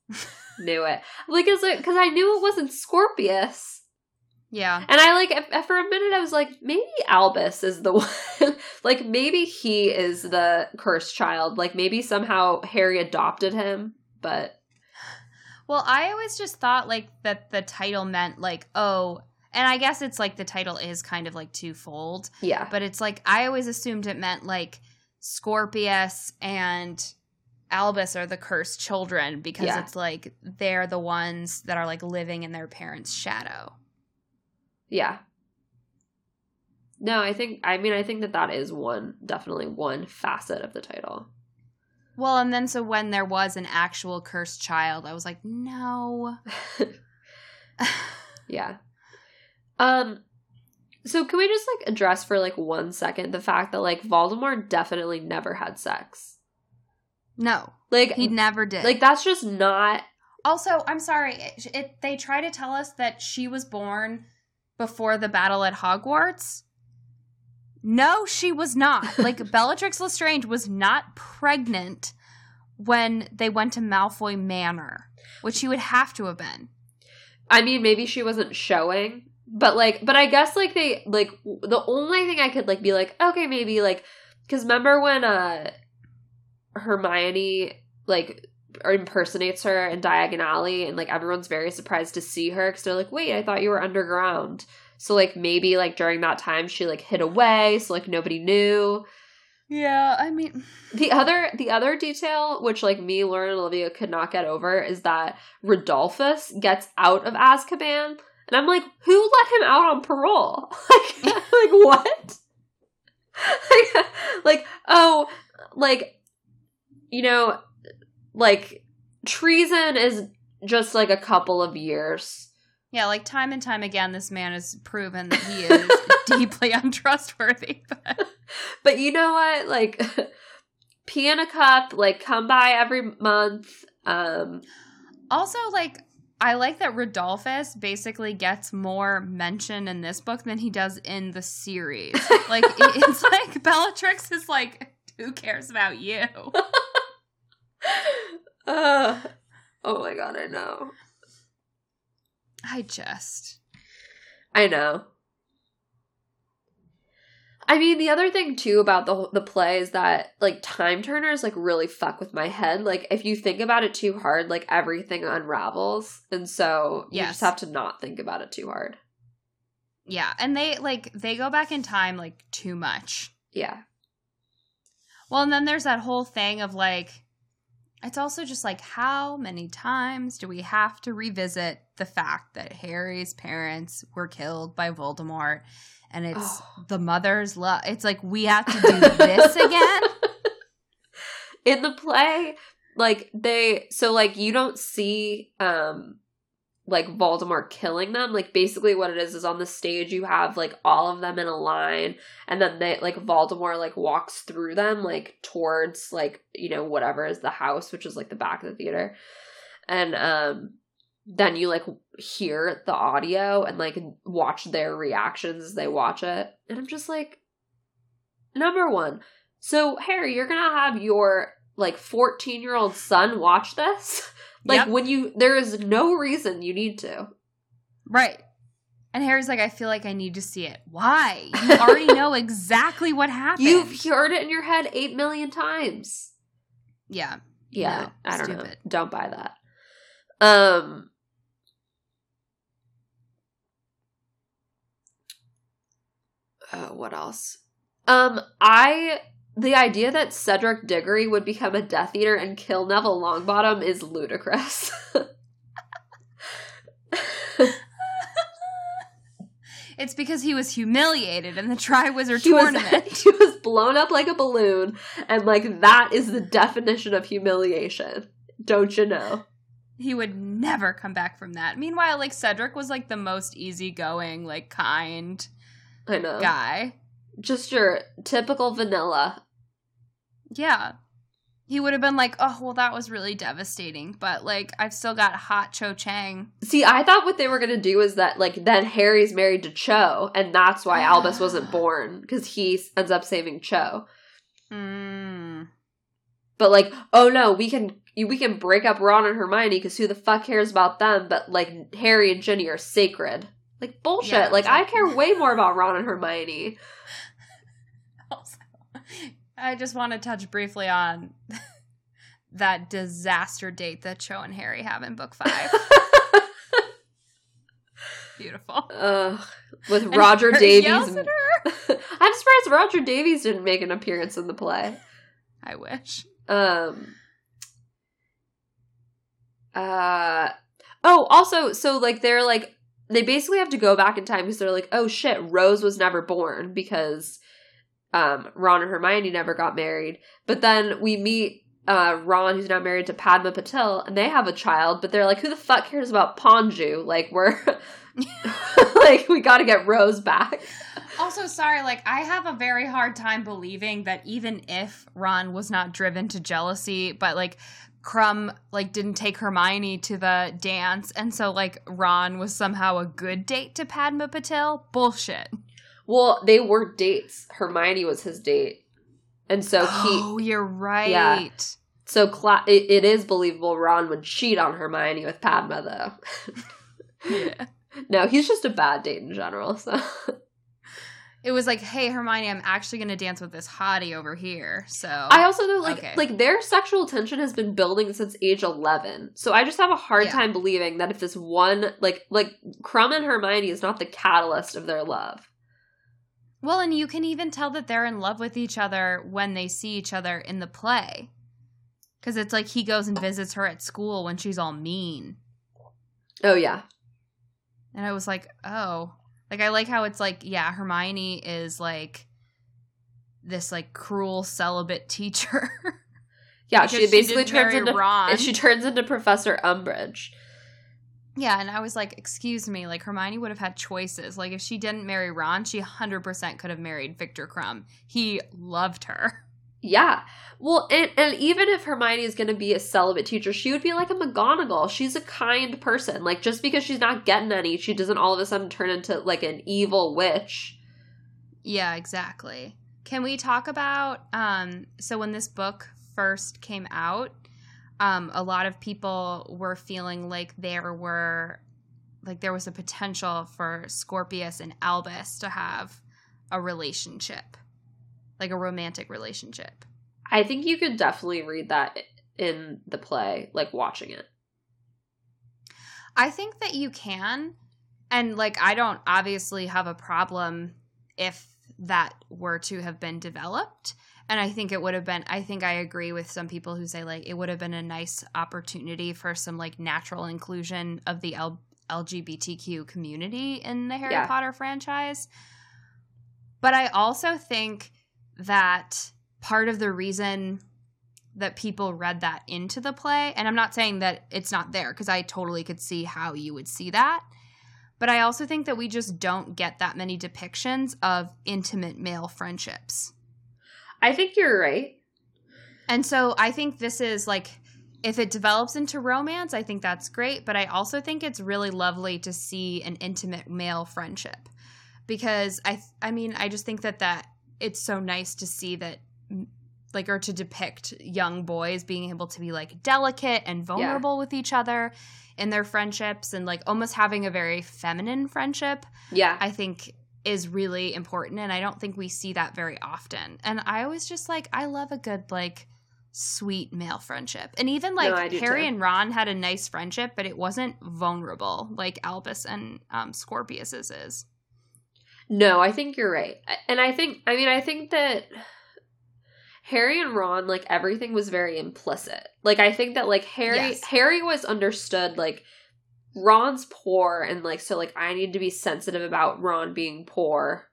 knew it. Like, because I knew it wasn't Scorpius. Yeah. And I like if- for a minute I was like maybe Albus is the one like maybe he is the cursed child like maybe somehow Harry adopted him but Well, I always just thought like that the title meant like, oh, and I guess it's like the title is kind of like twofold. yeah but it's like I always assumed it meant like Scorpius and Albus are the cursed children because Yeah. it's like they're the ones that are like living in their parents' shadow. yeah no I think I mean I think that that is one definitely one facet of the title Well, and then so when there was an actual cursed child, I was like, no. yeah um so can we just like address for like one second the fact that like Voldemort definitely never had sex no, like he never did. like that's just not also, I'm sorry, it, it they try to tell us that she was born before the battle at Hogwarts. No, she was not. Like Bellatrix Lestrange was not pregnant when they went to Malfoy Manor, which she would have to have been. I mean, maybe she wasn't showing, but like, but I guess like they like the only thing I could like be like, okay, maybe like, because remember when uh Hermione like impersonates her in Diagon Alley, and like everyone's very surprised to see her because they're like, wait, I thought you were underground. So like maybe like during that time she like hid away, so like nobody knew. Yeah, I mean, The other the other detail, which like me, Lauren, and Olivia could not get over, is that Rodolphus gets out of Azkaban, and I'm like, who let him out on parole? like, like what? like, like, oh, like, you know, like treason is just like a couple of years. Yeah, like time and time again, this man has proven that he is deeply untrustworthy. But But you know what? Like, pee in a cup, like, come by every month. Um, also, like, I like that Rodolphus basically gets more mention in this book than he does in the series. Like, it- it's like Bellatrix is like, who cares about you? uh, oh my god, I know. I just. I know. I mean, the other thing too about the the play is that like time turners like really fuck with my head. Like if you think about it too hard, like everything unravels, and so you just have to not think about it too hard. Yeah, and they like they go back in time like too much. Yeah, Well, and then there's that whole thing of like it's also just like how many times do we have to revisit the fact that Harry's parents were killed by Voldemort and it's Oh. the mother's love. It's like we have to do this again. in the play like they so like you don't see um like Voldemort killing them like basically what it is is on the stage you have like all of them in a line and then they like Voldemort like walks through them like towards like you know whatever is the house which is like the back of the theater and um then you like hear the audio and like watch their reactions as they watch it and I'm just like number 1 so, Harry, you're gonna have your like 14 year old son watch this? like, Yep. when you, there is no reason you need to. Right. And Harry's like, I feel like I need to see it. Why? You already know exactly what happened. You've heard it in your head 8 million times. yeah. Yeah, No, I don't know. Don't buy that. Um, uh, what else? Um, I the idea that Cedric Diggory would become a Death Eater and kill Neville Longbottom is ludicrous. It's because he was humiliated in the Triwizard he was tournament. he was blown up like a balloon, and like that is the definition of humiliation. Don't you know? he would never come back from that. Meanwhile, like Cedric was like the most easygoing, like kind I know. guy. Just your typical vanilla. Yeah. He would have been like, oh, well, that was really devastating, but like, I've still got hot Cho Chang. See, I thought what they were gonna do is that like then Harry's married to Cho, and that's why Albus wasn't born because he ends up saving Cho. Mm. But like, oh no, we can we can break up Ron and Hermione because who the fuck cares about them? But like Harry and Ginny are sacred. Like bullshit. Yeah, like I care way more about Ron and Hermione. Also, I just want to touch briefly on that disaster date that Cho and Harry have in book five. Beautiful. Ugh, with And Roger Davies. yells and- at her. I'm surprised Roger Davies didn't make an appearance in the play. I wish. Um. Uh. Oh, also, so like they're like they basically have to go back in time because they're like, oh shit, Rose was never born because um Ron and Hermione never got married. But then we meet uh Ron, who's now married to Padma Patil, and they have a child. But they're like, who the fuck cares about Panju? Like we're like we got to get Rose back. Also, sorry, like I have a very hard time believing that even if Ron was not driven to jealousy, but like Krum like didn't take Hermione to the dance, and so like Ron was somehow a good date to Padma Patil. Bullshit. Well, they were dates. Hermione was his date, and so he oh, you're right. Yeah. So cla- it, it is believable Ron would cheat on Hermione with Padma, though. Yeah. no, he's just a bad date in general. So It was like, hey Hermione, I'm actually gonna dance with this hottie over here. So I also know like Okay. like their sexual tension has been building since age eleven. So I just have a hard Yeah. time believing that if this one like like Krum and Hermione is not the catalyst of their love. Well, and you can even tell that they're in love with each other when they see each other in the play. Because it's like he goes and visits her at school when she's all mean. Oh yeah, And I was like, oh. Like, I like how it's like, yeah, Hermione is like this like cruel celibate teacher. yeah. She she basically didn't turns into Ron. she turns into Professor Umbridge. yeah, and I was like, excuse me, like Hermione would have had choices. Like, if she didn't marry Ron, she 100% could have married Viktor Krum. He loved her. Yeah. Well, and, and even if Hermione is going to be a celibate teacher, she would be like a McGonagall. She's a kind person. Like, just because she's not getting any, she doesn't all of a sudden turn into like an evil witch. Yeah, exactly. Can we talk about um so when this book first came out, um a lot of people were feeling like there were like there was a potential for Scorpius and Albus to have a relationship. Like a romantic relationship. I think you could definitely read that in the play, like watching it. I think that you can. And like I don't obviously have a problem if that were to have been developed. and I think it would have been I think I agree with some people who say like it would have been a nice opportunity for some like natural inclusion of the L- LGBTQ community in the Harry Yeah. Potter franchise. But I also think that part of the reason that people read that into the play, and I'm not saying that it's not there because I totally could see how you would see that. But I also think that we just don't get that many depictions of intimate male friendships. I think you're right. And so I think this is like if it develops into romance, I think that's great, but I also think it's really lovely to see an intimate male friendship. Because I I mean, I just think that that it's so nice to see that like or to depict young boys being able to be like delicate and vulnerable with each other in their friendships and like almost having a very feminine friendship. Yeah. I think is really important and I don't think we see that very often. And I always just like I love a good like sweet male friendship. And even like No, Harry too. and Ron had a nice friendship, but it wasn't vulnerable like Albus and um Scorpius's is. No, I think you're right. And I think, I mean, I think that Harry and Ron, like, everything was very implicit. Like, I think that, like, Harry, Yes. Harry was understood, like, Ron's poor, and, like, so, like, I need to be sensitive about Ron being poor.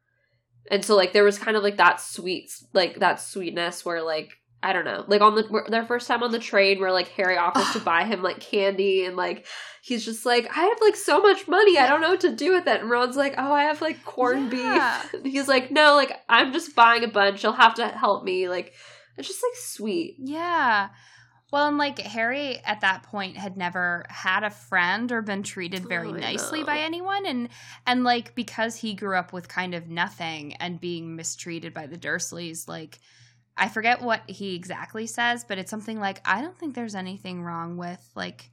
And so, like, there was kind of, like, that sweet, like, that sweetness where, like, I don't know, like, on the, their first time on the train where, like, Harry offers to buy him, like, candy, and, like, he's just like, I have like so much money, I don't know what to do with it. And Ron's like, Oh, I have like corned Yeah. beef. he's like, No, like I'm just buying a bunch. You'll have to help me. Like it's just like sweet. Yeah. Well, and like Harry at that point had never had a friend or been treated very Oh, nicely by anyone and and like because he grew up with kind of nothing and being mistreated by the Dursleys like I forget what he exactly says, but it's something like I don't think there's anything wrong with like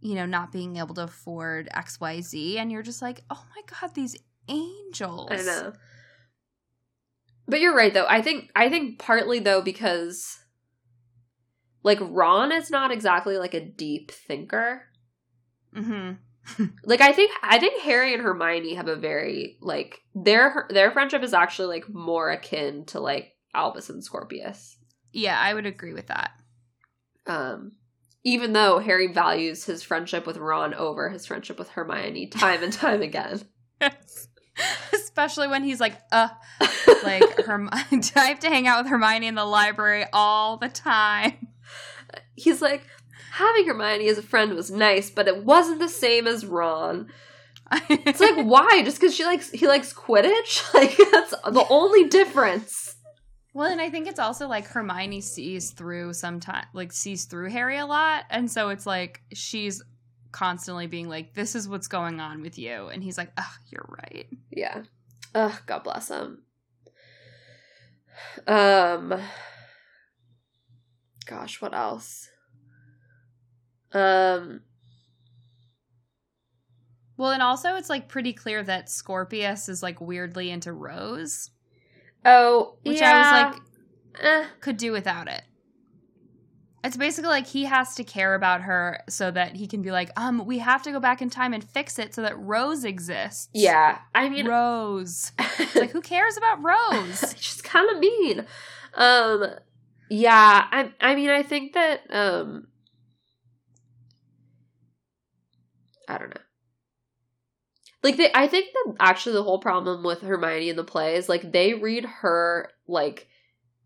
you know not being able to afford XYZ and you're just like, "Oh my god, these angels." I know. But you're right though. I think I think partly though because like Ron is not exactly like a deep thinker. Mhm. Like I think I think Harry and Hermione have a very like their their friendship is actually like more akin to like Albus and Scorpius. Yeah, I would agree with that. Um even though Harry values his friendship with Ron over his friendship with Hermione time and time again. Especially when he's like, uh, like Herm- I have to hang out with Hermione in the library all the time. he's like having Hermione as a friend was nice, but it wasn't the same as Ron. It's like why? Just because she likes he likes Quidditch? Like that's the only difference. Well, and I think it's also like Hermione sees through sometimes, like sees through Harry a lot, and so it's like she's constantly being like, "This is what's going on with you," and he's like, "Ugh, you're right." Yeah. Ugh, God bless him. Um gosh, what else? Um Well, and also it's like pretty clear that Scorpius is like weirdly into Rose, oh, which yeah. I was like, eh. could do without it. It's basically like he has to care about her so that he can be like, um, we have to go back in time and fix it so that Rose exists. yeah. I mean Rose. Like, who cares about Rose? she's kind of mean. Um, yeah, I, I mean, I think that, um, I don't know. Like they, I think that actually the whole problem with Hermione in the play is like they read her like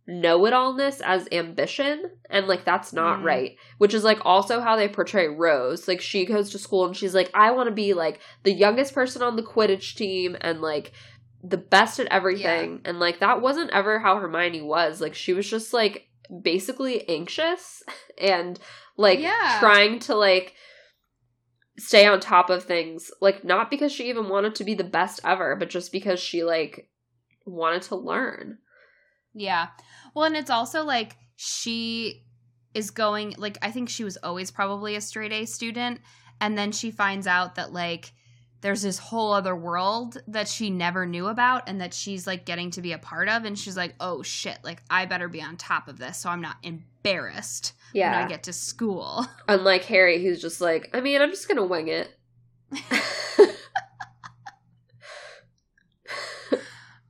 know-it-allness as ambition, and like that's not Mm. right. Which is like also how they portray Rose. Like she goes to school and she's like, I want to be like the youngest person on the Quidditch team, and like the best at everything and like that wasn't ever how Hermione was like she was just like basically anxious and like Yeah. trying to like stay on top of things like not because she even wanted to be the best ever but just because she like wanted to learn Yeah. Well, and it's also like she is going like I think she was always probably a straight A student and then she finds out that like there's this whole other world that she never knew about and that she's like getting to be a part of and she's like, "Oh shit, like I better be on top of this so I'm not embarrassed when I get to school." unlike Harry who's just like I mean I'm just gonna wing it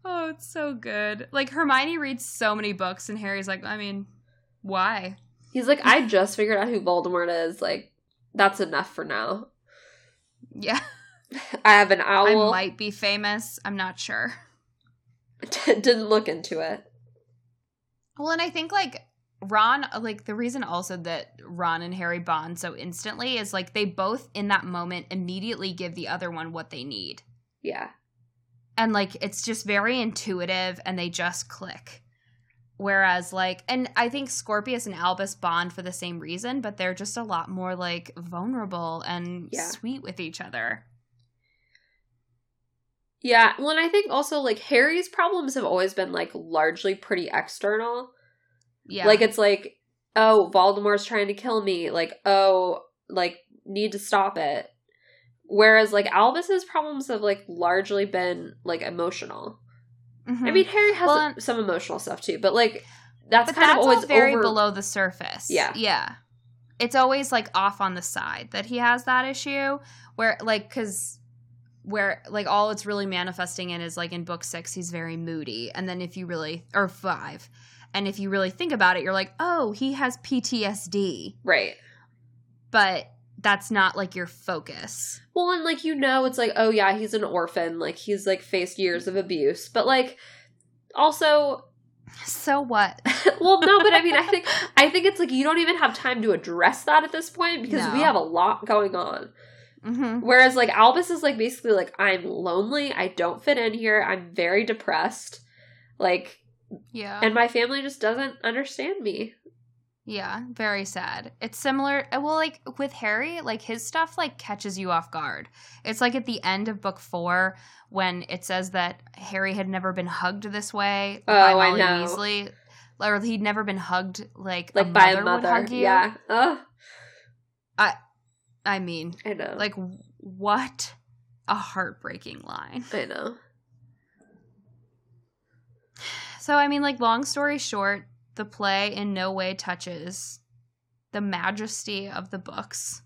oh, it's so good. Like Hermione reads so many books, and Harry's like, I mean, why? He's like, I just figured out who Voldemort is. Like, that's enough for now. Yeah. I have an owl. I might be famous. I'm not sure. Didn't look into it. Well, and I think like Ron, like the reason also that Ron and Harry bond so instantly is like they both in that moment immediately give the other one what they need. Yeah. And like it's just very intuitive and they just click. Whereas like and I think Scorpius and Albus bond for the same reason, but they're just a lot more like vulnerable and Yeah. sweet with each other. Yeah. Well, and I think also like Harry's problems have always been like largely pretty external. Yeah. Like it's like, oh, Voldemort's trying to kill me. Like, oh, like need to stop it. Whereas like Albus's problems have like largely been like emotional. Mhm. I mean, Harry has Well, some emotional stuff too, but like that's but kind that's of always very over. below the surface. Yeah. yeah. It's always like off on the side that he has that issue where like because where like all it's really manifesting in is like in book six he's very moody, and then if you really or five, and if you really think about it, you're like, oh, he has PTSD, right. but that's not like your focus. Well, and like you know, it's like, oh yeah, he's an orphan. Like he's like faced years of abuse, but like also, So what? well, no, but I mean, I think I think it's like you don't even have time to address that at this point because we have a lot going on. Hmm Whereas like Albus is like basically like I'm lonely, I don't fit in here, I'm very depressed, like, Yeah. and my family just doesn't understand me. Yeah, very sad. It's similar. uh, Well, like with Harry, like his stuff like catches you off guard. It's like at the end of book four when it says that Harry had never been hugged this way by Oh, I know. Weasley, or he'd never been hugged like Like a by mother a mother, would hug you. yeah. Ugh, I mean, I know, like what a heartbreaking line. I know. So I mean, like long story short, the play in no way touches the majesty of the books.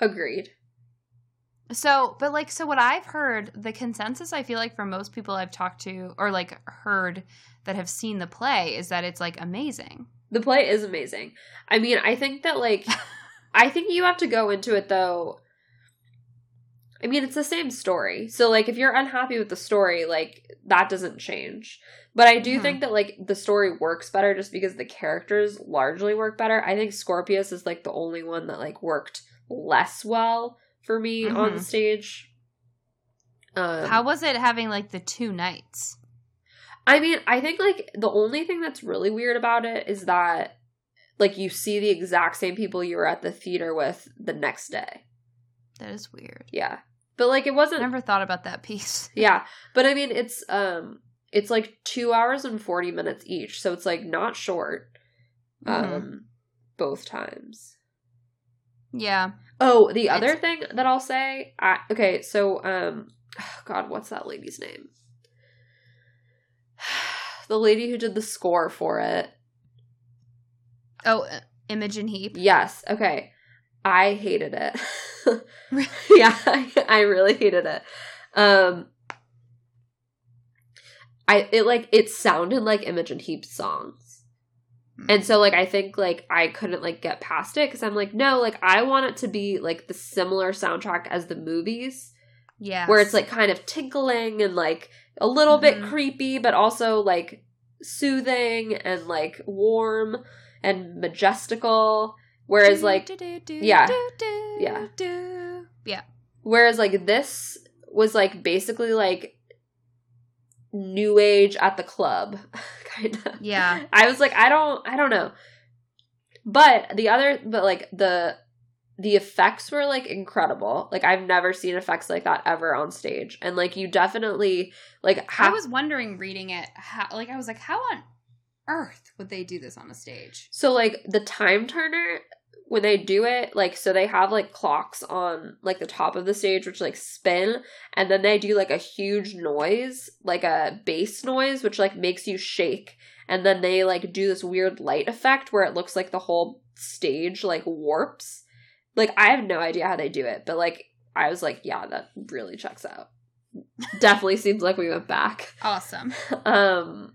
Agreed. So, but like, so what I've heard, the consensus I feel like from most people I've talked to or like heard that have seen the play is that it's like amazing. The play is amazing. I mean, I think that like I think you have to go into it though. I mean, it's the same story. So like if you're unhappy with the story, like that doesn't change. But I do Mhm. think that like the story works better just because the characters largely work better. I think Scorpius is like the only one that like worked less well for me on Mhm. stage. Um, How was it having like the two nights? I mean, I think like the only thing that's really weird about it is that like you see the exact same people you were at the theater with the next day. That is weird. Yeah. But like it wasn't I never thought about that piece. Yeah. But I mean it's um it's like 2 hours and 40 minutes each. So it's like not short um Mhm. both times. Yeah. Oh, the other It's- thing that I'll say, I, okay, so um god, what's that lady's name? the lady who did the score for it. Oh, uh, Imogen Heap. Yes. Okay. I hated it. yeah, I, I really hated it. Um I it like it sounded like Imogen Heap's songs. And so like I think like I couldn't like get past it cuz I'm like no, like I want it to be like the similar soundtrack as the movies Yeah. where it's like kind of tinkling and like a little bit Mhm. creepy but also like soothing and like warm and majestical whereas like yeah. Yeah. Yeah. Whereas like this was like basically like new age at the club kind of. Yeah. I was like I don't I don't know. But the other but like the the effects were like incredible. Like I've never seen effects like that ever on stage. And like you definitely like I was wondering reading it, how, like I was like, how on earth would they do this on a stage? So like the time turner when they do it, like so they have like clocks on like the top of the stage which like spin and then they do like a huge noise, like a bass noise which like makes you shake and then they like do this weird light effect where it looks like the whole stage like warps. Like I have no idea how they do it, but like I was like, yeah, that really checks out. Definitely seems like we went back. Awesome. Um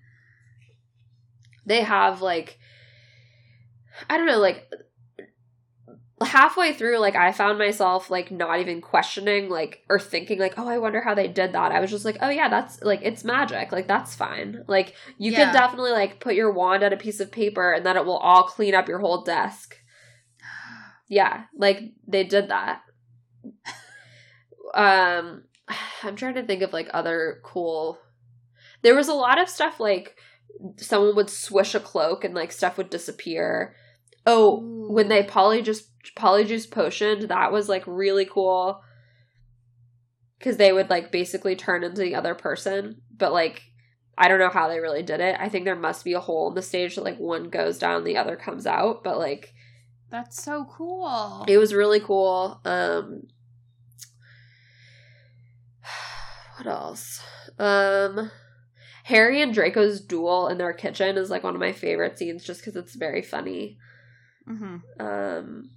they have like I don't know, like halfway through like I found myself like not even questioning like or thinking like oh I wonder how they did that. I was just like oh yeah, that's like it's magic. Like that's fine. Like you Yeah. can definitely like put your wand on a piece of paper and then it will all clean up your whole desk. Yeah, like they did that. um I'm trying to think of like other cool There was a lot of stuff like someone would swish a cloak and like stuff would disappear. Oh, when they polyjuice polyjuice potioned, that was like really cool. Cause they would like basically turn into the other person. But like I don't know how they really did it. I think there must be a hole in the stage that like one goes down, the other comes out. But like That's so cool. it was really cool. Um what else? Um Harry and Draco's duel in their kitchen is like one of my favorite scenes just because it's very funny. hmm Um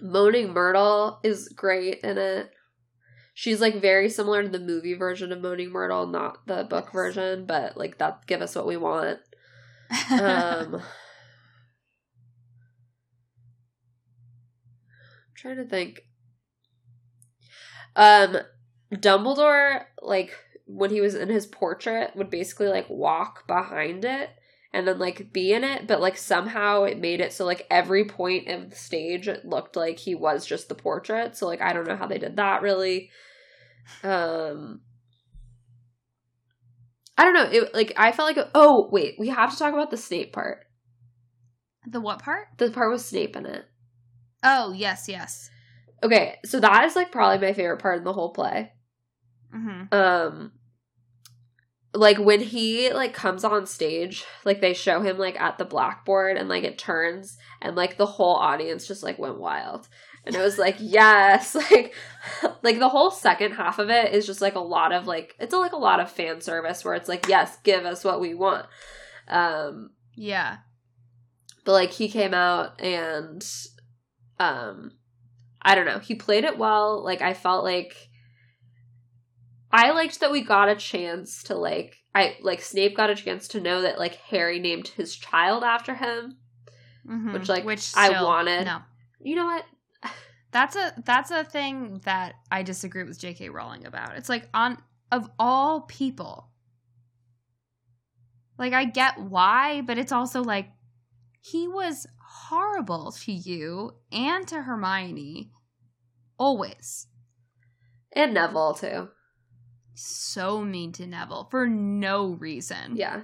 Moaning Myrtle is great in it. She's like very similar to the movie version of Moaning Myrtle, not the book Yes. version, but like that give us what we want. Um I'm trying to think. Um Dumbledore like when he was in his portrait would basically like walk behind it and then like be in it, but like somehow it made it so like every point of the stage it looked like he was just the portrait. So like I don't know how they did that really. Um I don't know. It like I felt like oh wait, we have to talk about the Snape part. the what part? The part with Snape in it. Oh, yes, yes. Okay, so that is like probably my favorite part in the whole play. Hmm Um like when he like comes on stage, like they show him like at the blackboard and like it turns and like the whole audience just like went wild. And it was like, yes, like like the whole second half of it is just like a lot of like it's like a lot of fan service where it's like, yes, give us what we want. Um Yeah. but like he came out and um i don't know he played it well like i felt like i liked that we got a chance to like i like snape got a chance to know that like harry named his child after him Mhm. Which, like, which I still- wanted. No, you know what that's a that's a thing that I disagree with J.K. Rowling about. It's like on of all people, like I get why, but it's also like he was horrible to you and to Hermione, always. and neville too So mean to Neville for no reason. yeah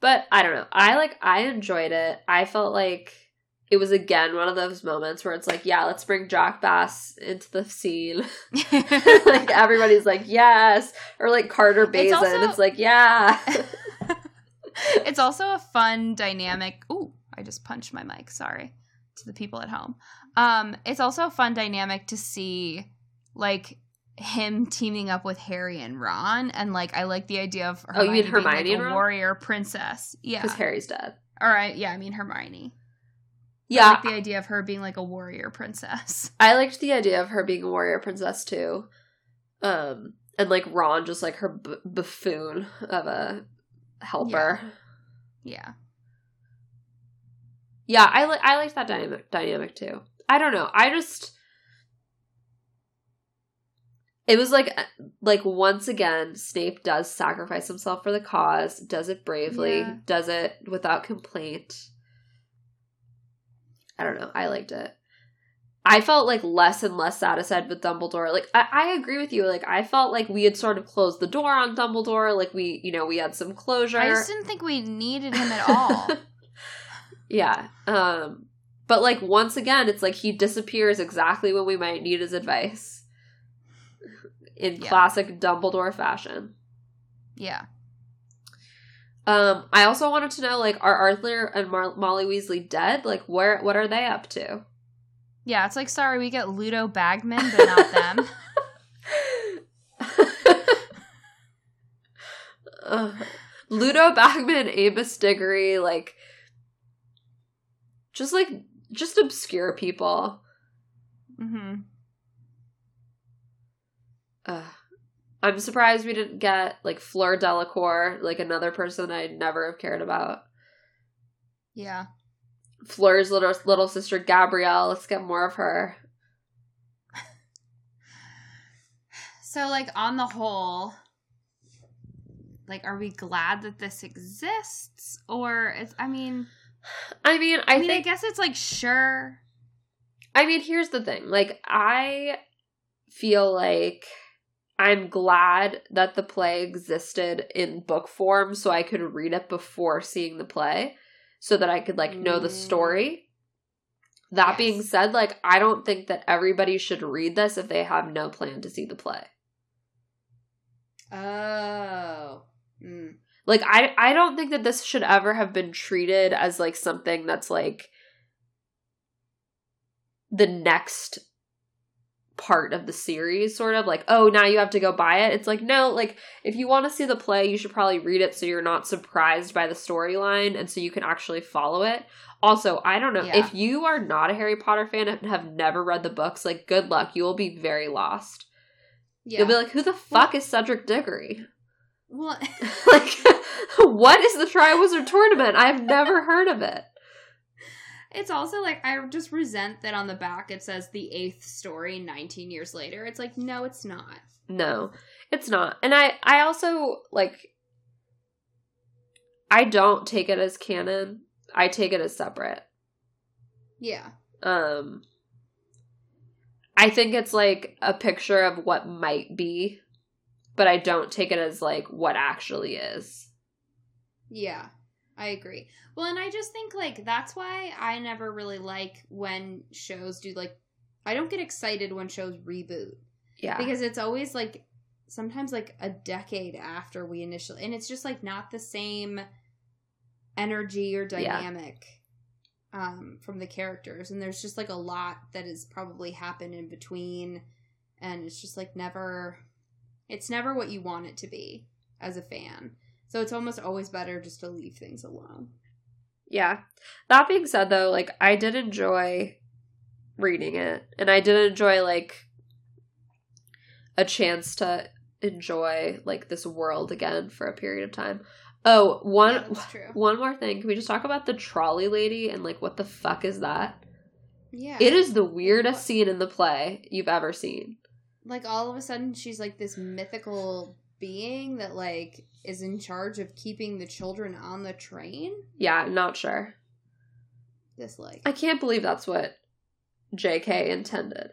but i don't know i like i enjoyed it i felt like it was again one of those moments where it's like yeah let's bring jack bass into the scene like everybody's like yes or like carter It's Bazin. also- it's like yeah it's also a fun dynamic. Ooh, I just punched my mic. Sorry to the people at home. Um, it's also a fun dynamic to see like him teaming up with Harry and Ron, and like I like the idea of Oh, you mean Hermione, being, like, Hermione and a warrior princess. Yeah. because harry's dead All right. Yeah, I mean Hermione. I yeah like the idea of her being like a warrior princess. I liked the idea of her being a warrior princess too um and like ron just like her b- buffoon of a helper Yeah. yeah, i like i liked that dynamic dynamic too i don't know i just it was like like once again snape does sacrifice himself for the cause does it bravely Yeah. does it without complaint i don't know i liked it i felt like less and less satisfied with dumbledore like I, I agree with you like i felt like we had sort of closed the door on dumbledore like we you know we had some closure I just didn't think we needed him at all. yeah. Um but like once again it's like he disappears exactly when we might need his advice. In Yeah. classic Dumbledore fashion. yeah. Um I also wanted to know like are Arthur and Mar- Molly Weasley dead? Like where what are they up to? Yeah, it's like sorry, we get Ludo Bagman, but not them. Uh, Ludo Bagman, Amos Diggory, like just like just obscure people. hmm uh, I'm surprised we didn't get like Fleur Delacour, like another person I'd never have cared about. Yeah. Fleur's little little sister Gabrielle. Let's get more of her. So, like, on the whole, like, are we glad that this exists? Or, it's, I mean, I mean, I, I mean, think I guess it's like, sure. I mean, here's the thing. Like, I feel like I'm glad that the play existed in book form so I could read it before seeing the play so that I could, like, know the Mm. story. That Yes. being said, like, I don't think that everybody should read this if they have no plan to see the play. Oh. Mm. Like, I, I don't think that this should ever have been treated as, like, something that's, like, the next part of the series sort of like oh now you have to go buy it. It's like no like if you want to see the play you should probably read it so you're not surprised by the storyline and so you can actually follow it. Also i don't know Yeah. if you are not a harry potter fan and have never read the books like good luck you will be very lost. Yeah. you'll be like who the fuck is cedric diggory? What like what is the triwizard tournament? I've never heard of it it's also like, I just resent that on the back it says the eighth story 19 years later. It's like, no, it's not. No, it's not. And I I also like I don't take it as canon. I take it as separate. Yeah. Um I think it's like a picture of what might be, but I don't take it as like what actually is. Yeah, I agree. Well, and I just think like that's why I never really like when shows do like I don't get excited when shows reboot Yeah. because it's always like sometimes like a decade after we initially and it's just like not the same energy or Yeah. dynamic um from the characters and there's just like a lot that has probably happened in between and it's just like never it's never what you want it to be as a fan so it's almost always better just to leave things alone Yeah. That being said though, like I did enjoy reading it and I did enjoy like a chance to enjoy like this world again for a period of time. Oh, one Yeah, one more thing. Can we just talk about the trolley lady and like what the fuck is that? yeah It is the weirdest scene in the play you've ever seen. like all of a sudden she's like this mythical being that like is in charge of keeping the children on the train Yeah, not sure. this like I can't believe that's what JK intended.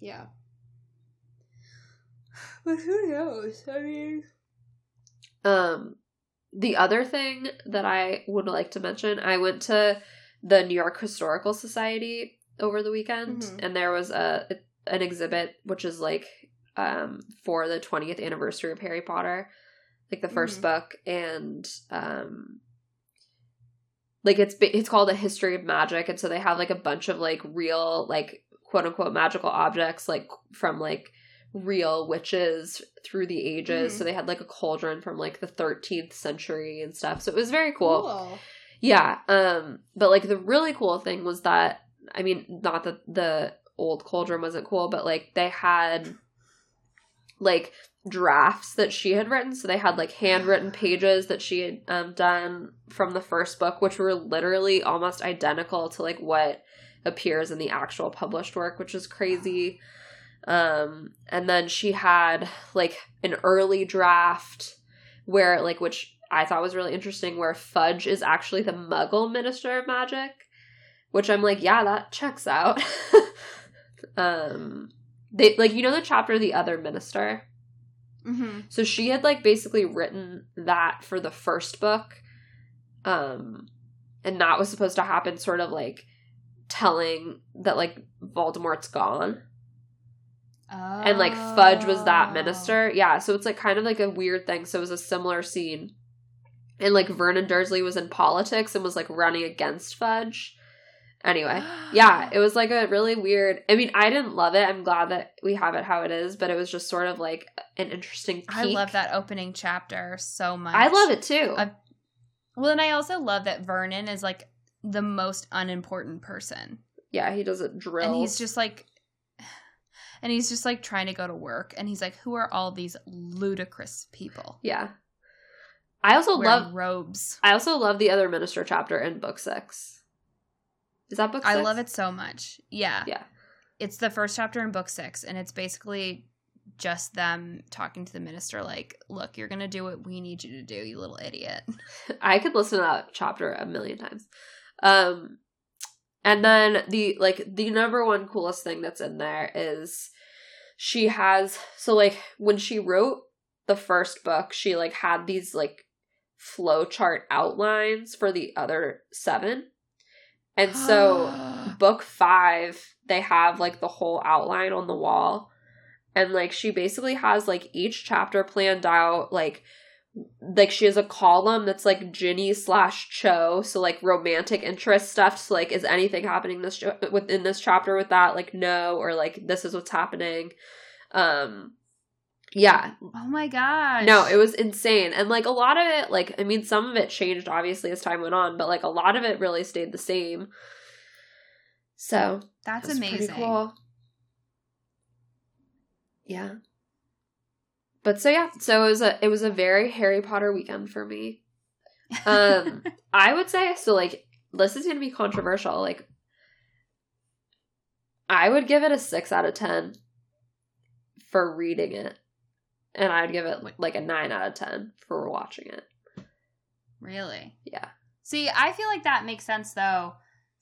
yeah but who knows i mean Um, the other thing that I would like to mention, I went to the New York Historical Society over the weekend, Mhm. and there was a an exhibit which is like um for the 20th anniversary of Harry Potter, like the 1st Mhm. book, and um. Like it's it's called a history of magic, and so they have like a bunch of like real like quote unquote magical objects like from like real witches through the ages. Mhm. So they had like a cauldron from like the 13th century and stuff. So it was very cool. cool. Yeah. Um but like the really cool thing was that I mean not that the old cauldron wasn't cool, but like they had like drafts that she had written. So they had like handwritten pages that she had um done from the first book which were literally almost identical to like what appears in the actual published work, which is crazy. Um and then she had like an early draft where like which I thought was really interesting where Fudge is actually the Muggle Minister of Magic, which I'm like, yeah, that checks out. um they like you know the chapter the other minister. mm-hmm. So she had like basically written that for the first book. Um and that was supposed to happen sort of like telling that like Voldemort's gone oh. and like Fudge was that minister. Yeah, so it's like kind of like a weird thing. So it was a similar scene. And like Vernon Dursley was in politics and was like running against Fudge. Anyway, yeah, it was like a really weird. I mean, I didn't love it. I'm glad that we have it how it is, but it was just sort of like an interesting peek. I love that opening chapter so much. I love it too. I- Well, and I also love that Vernon is like the most unimportant person. yeah, he doesn't drill. And he's just like and he's just like trying to go to work and he's like who are all these ludicrous people Yeah. I also love robes I also love the other minister chapter in book six. Is that book six? i love it so much yeah Yeah. it's the first chapter in book six and it's basically just them talking to the minister like look you're gonna do what we need you to do you little idiot I could listen to that chapter a million times. Um and then the like the number one coolest thing that's in there is she has so like when she wrote the first book, she like had these like flow chart outlines for the other seven. And so book 5 they have like the whole outline on the wall and like she basically has like each chapter planned out like like she has a column that's like Ginny slash Cho, so like romantic interest stuff. So like, is anything happening this ch- within this chapter with that? Like, no, or like this is what's happening. Um, yeah, oh my gosh no, it was insane, and like a lot of it, like I mean, some of it changed obviously as time went on, but like a lot of it really stayed the same. So that's it was pretty amazing cool. Yeah. But so yeah, so it was a it was a very Harry Potter weekend for me. Um I would say so like this is going to be controversial like I would give it a 6 out of 10 for reading it. And I'd give it like a 9 out of 10 for watching it. really Yeah. see i feel like that makes sense though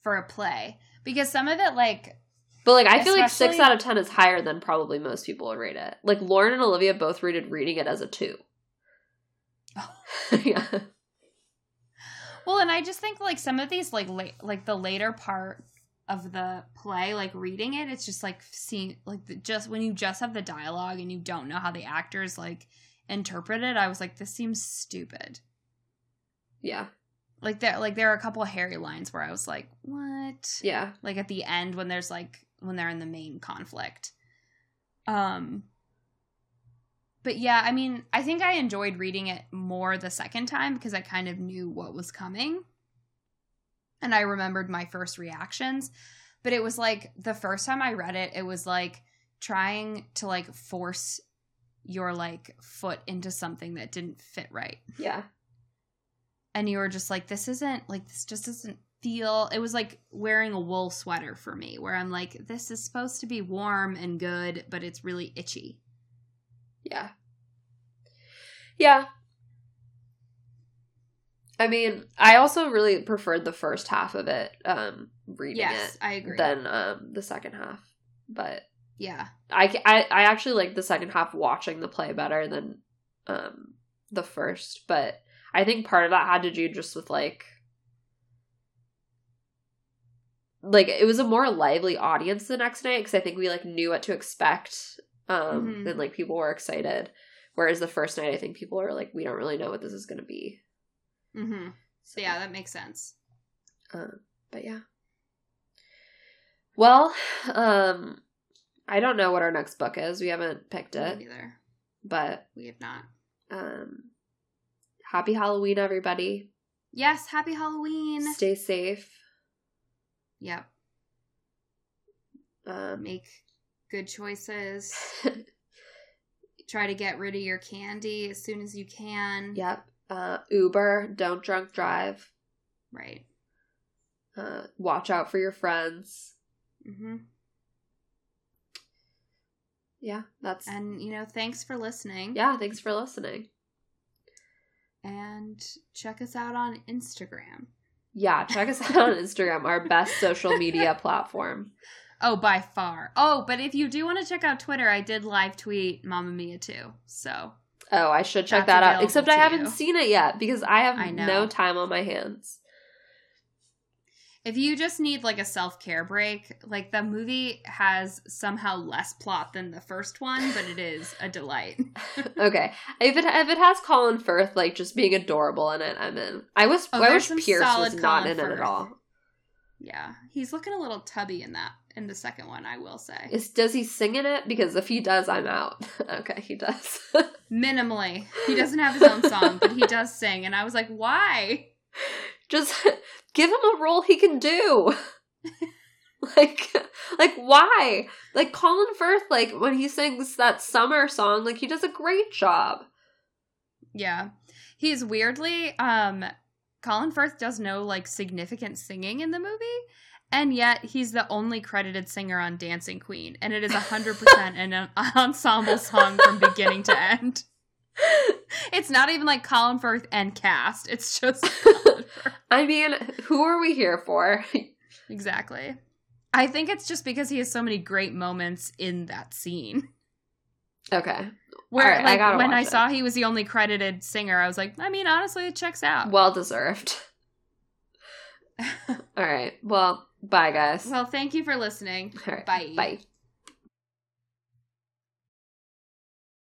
for a play because some of it like But like I feel like 6 out of 10 is higher than probably most people would rate it. Like Lauren and Olivia both rated reading it as a 2. yeah. Well, and I just think like some of these like late, like the later part of the play, like reading it, it's just like seeing like the, just when you just have the dialogue and you don't know how the actors like interpret it. I was like, this seems stupid. Yeah. Like there, like there are a couple of Harry lines where I was like, what? Yeah. Like at the end when there's like when they're in the main conflict. Um. But yeah, I mean, I think I enjoyed reading it more the second time because I kind of knew what was coming. And I remembered my first reactions. But it was like the first time I read it, it was like trying to like force your like foot into something that didn't fit right. Yeah. And you were just like, this isn't like this just doesn't feel it was like wearing a wool sweater for me, where I'm like, this is supposed to be warm and good, but it's really itchy. Yeah. Yeah. I mean, I also really preferred the first half of it, um, reading yes, it I agree. than um the second half. But yeah. I, I I actually like the second half watching the play better than um the first, but I think part of that had to do just with like like it was a more lively audience the next night because I think we like knew what to expect um Mhm. and like people were excited whereas the first night I think people are like we don't really know what this is going to be. Mm-hmm. So Yeah, that makes sense. um, but yeah. Well, um I don't know what our next book is. We haven't picked it, Neither. but We have not. um happy Halloween everybody. Yes, happy Halloween. Stay safe. Yep. Um Make good choices. Try to get rid of your candy as soon as you can. yep. Uh Uber, don't drunk drive. Right. Uh watch out for your friends. Mm-hmm. Yeah, that's And you know, thanks for listening. Yeah, thanks for listening. And check us out on Instagram. Yeah, check us out on Instagram, our best social media platform. Oh, by far. Oh, but if you do want to check out Twitter, I did live tweet Mamma Mia too. So Oh, I should check That's that out. Except I haven't you. seen it yet because I have I no time on my hands. if you just need like a self care break, like the movie has somehow less plot than the first one, but it is a delight. okay, if it if it has Colin Firth like just being adorable in it, I'm in. I was Oh, I wish Pierce was not Colin in it at all. yeah, he's looking a little tubby in that in the second one. I will say Is does he sing in it? Because if he does, I'm out. okay, he does. minimally. He doesn't have his own song, but he does sing, and I was like, why? just give him a role he can do. Like, like why? Like Colin Firth, like when he sings that summer song, like he does a great job. Yeah. He's weirdly um Colin Firth does no like significant singing in the movie, and yet he's the only credited singer on Dancing Queen, and it is 100% an ensemble song from beginning to end. It's not even like Colin Firth and cast. It's just I mean, who are we here for? exactly. I think it's just because he has so many great moments in that scene. Okay. Where right, I like gotta when I watch saw he was the only credited singer, I was like, I mean, honestly, it checks out. Well deserved. All right. Well, bye guys. well, thank you for listening. Right. bye. Bye.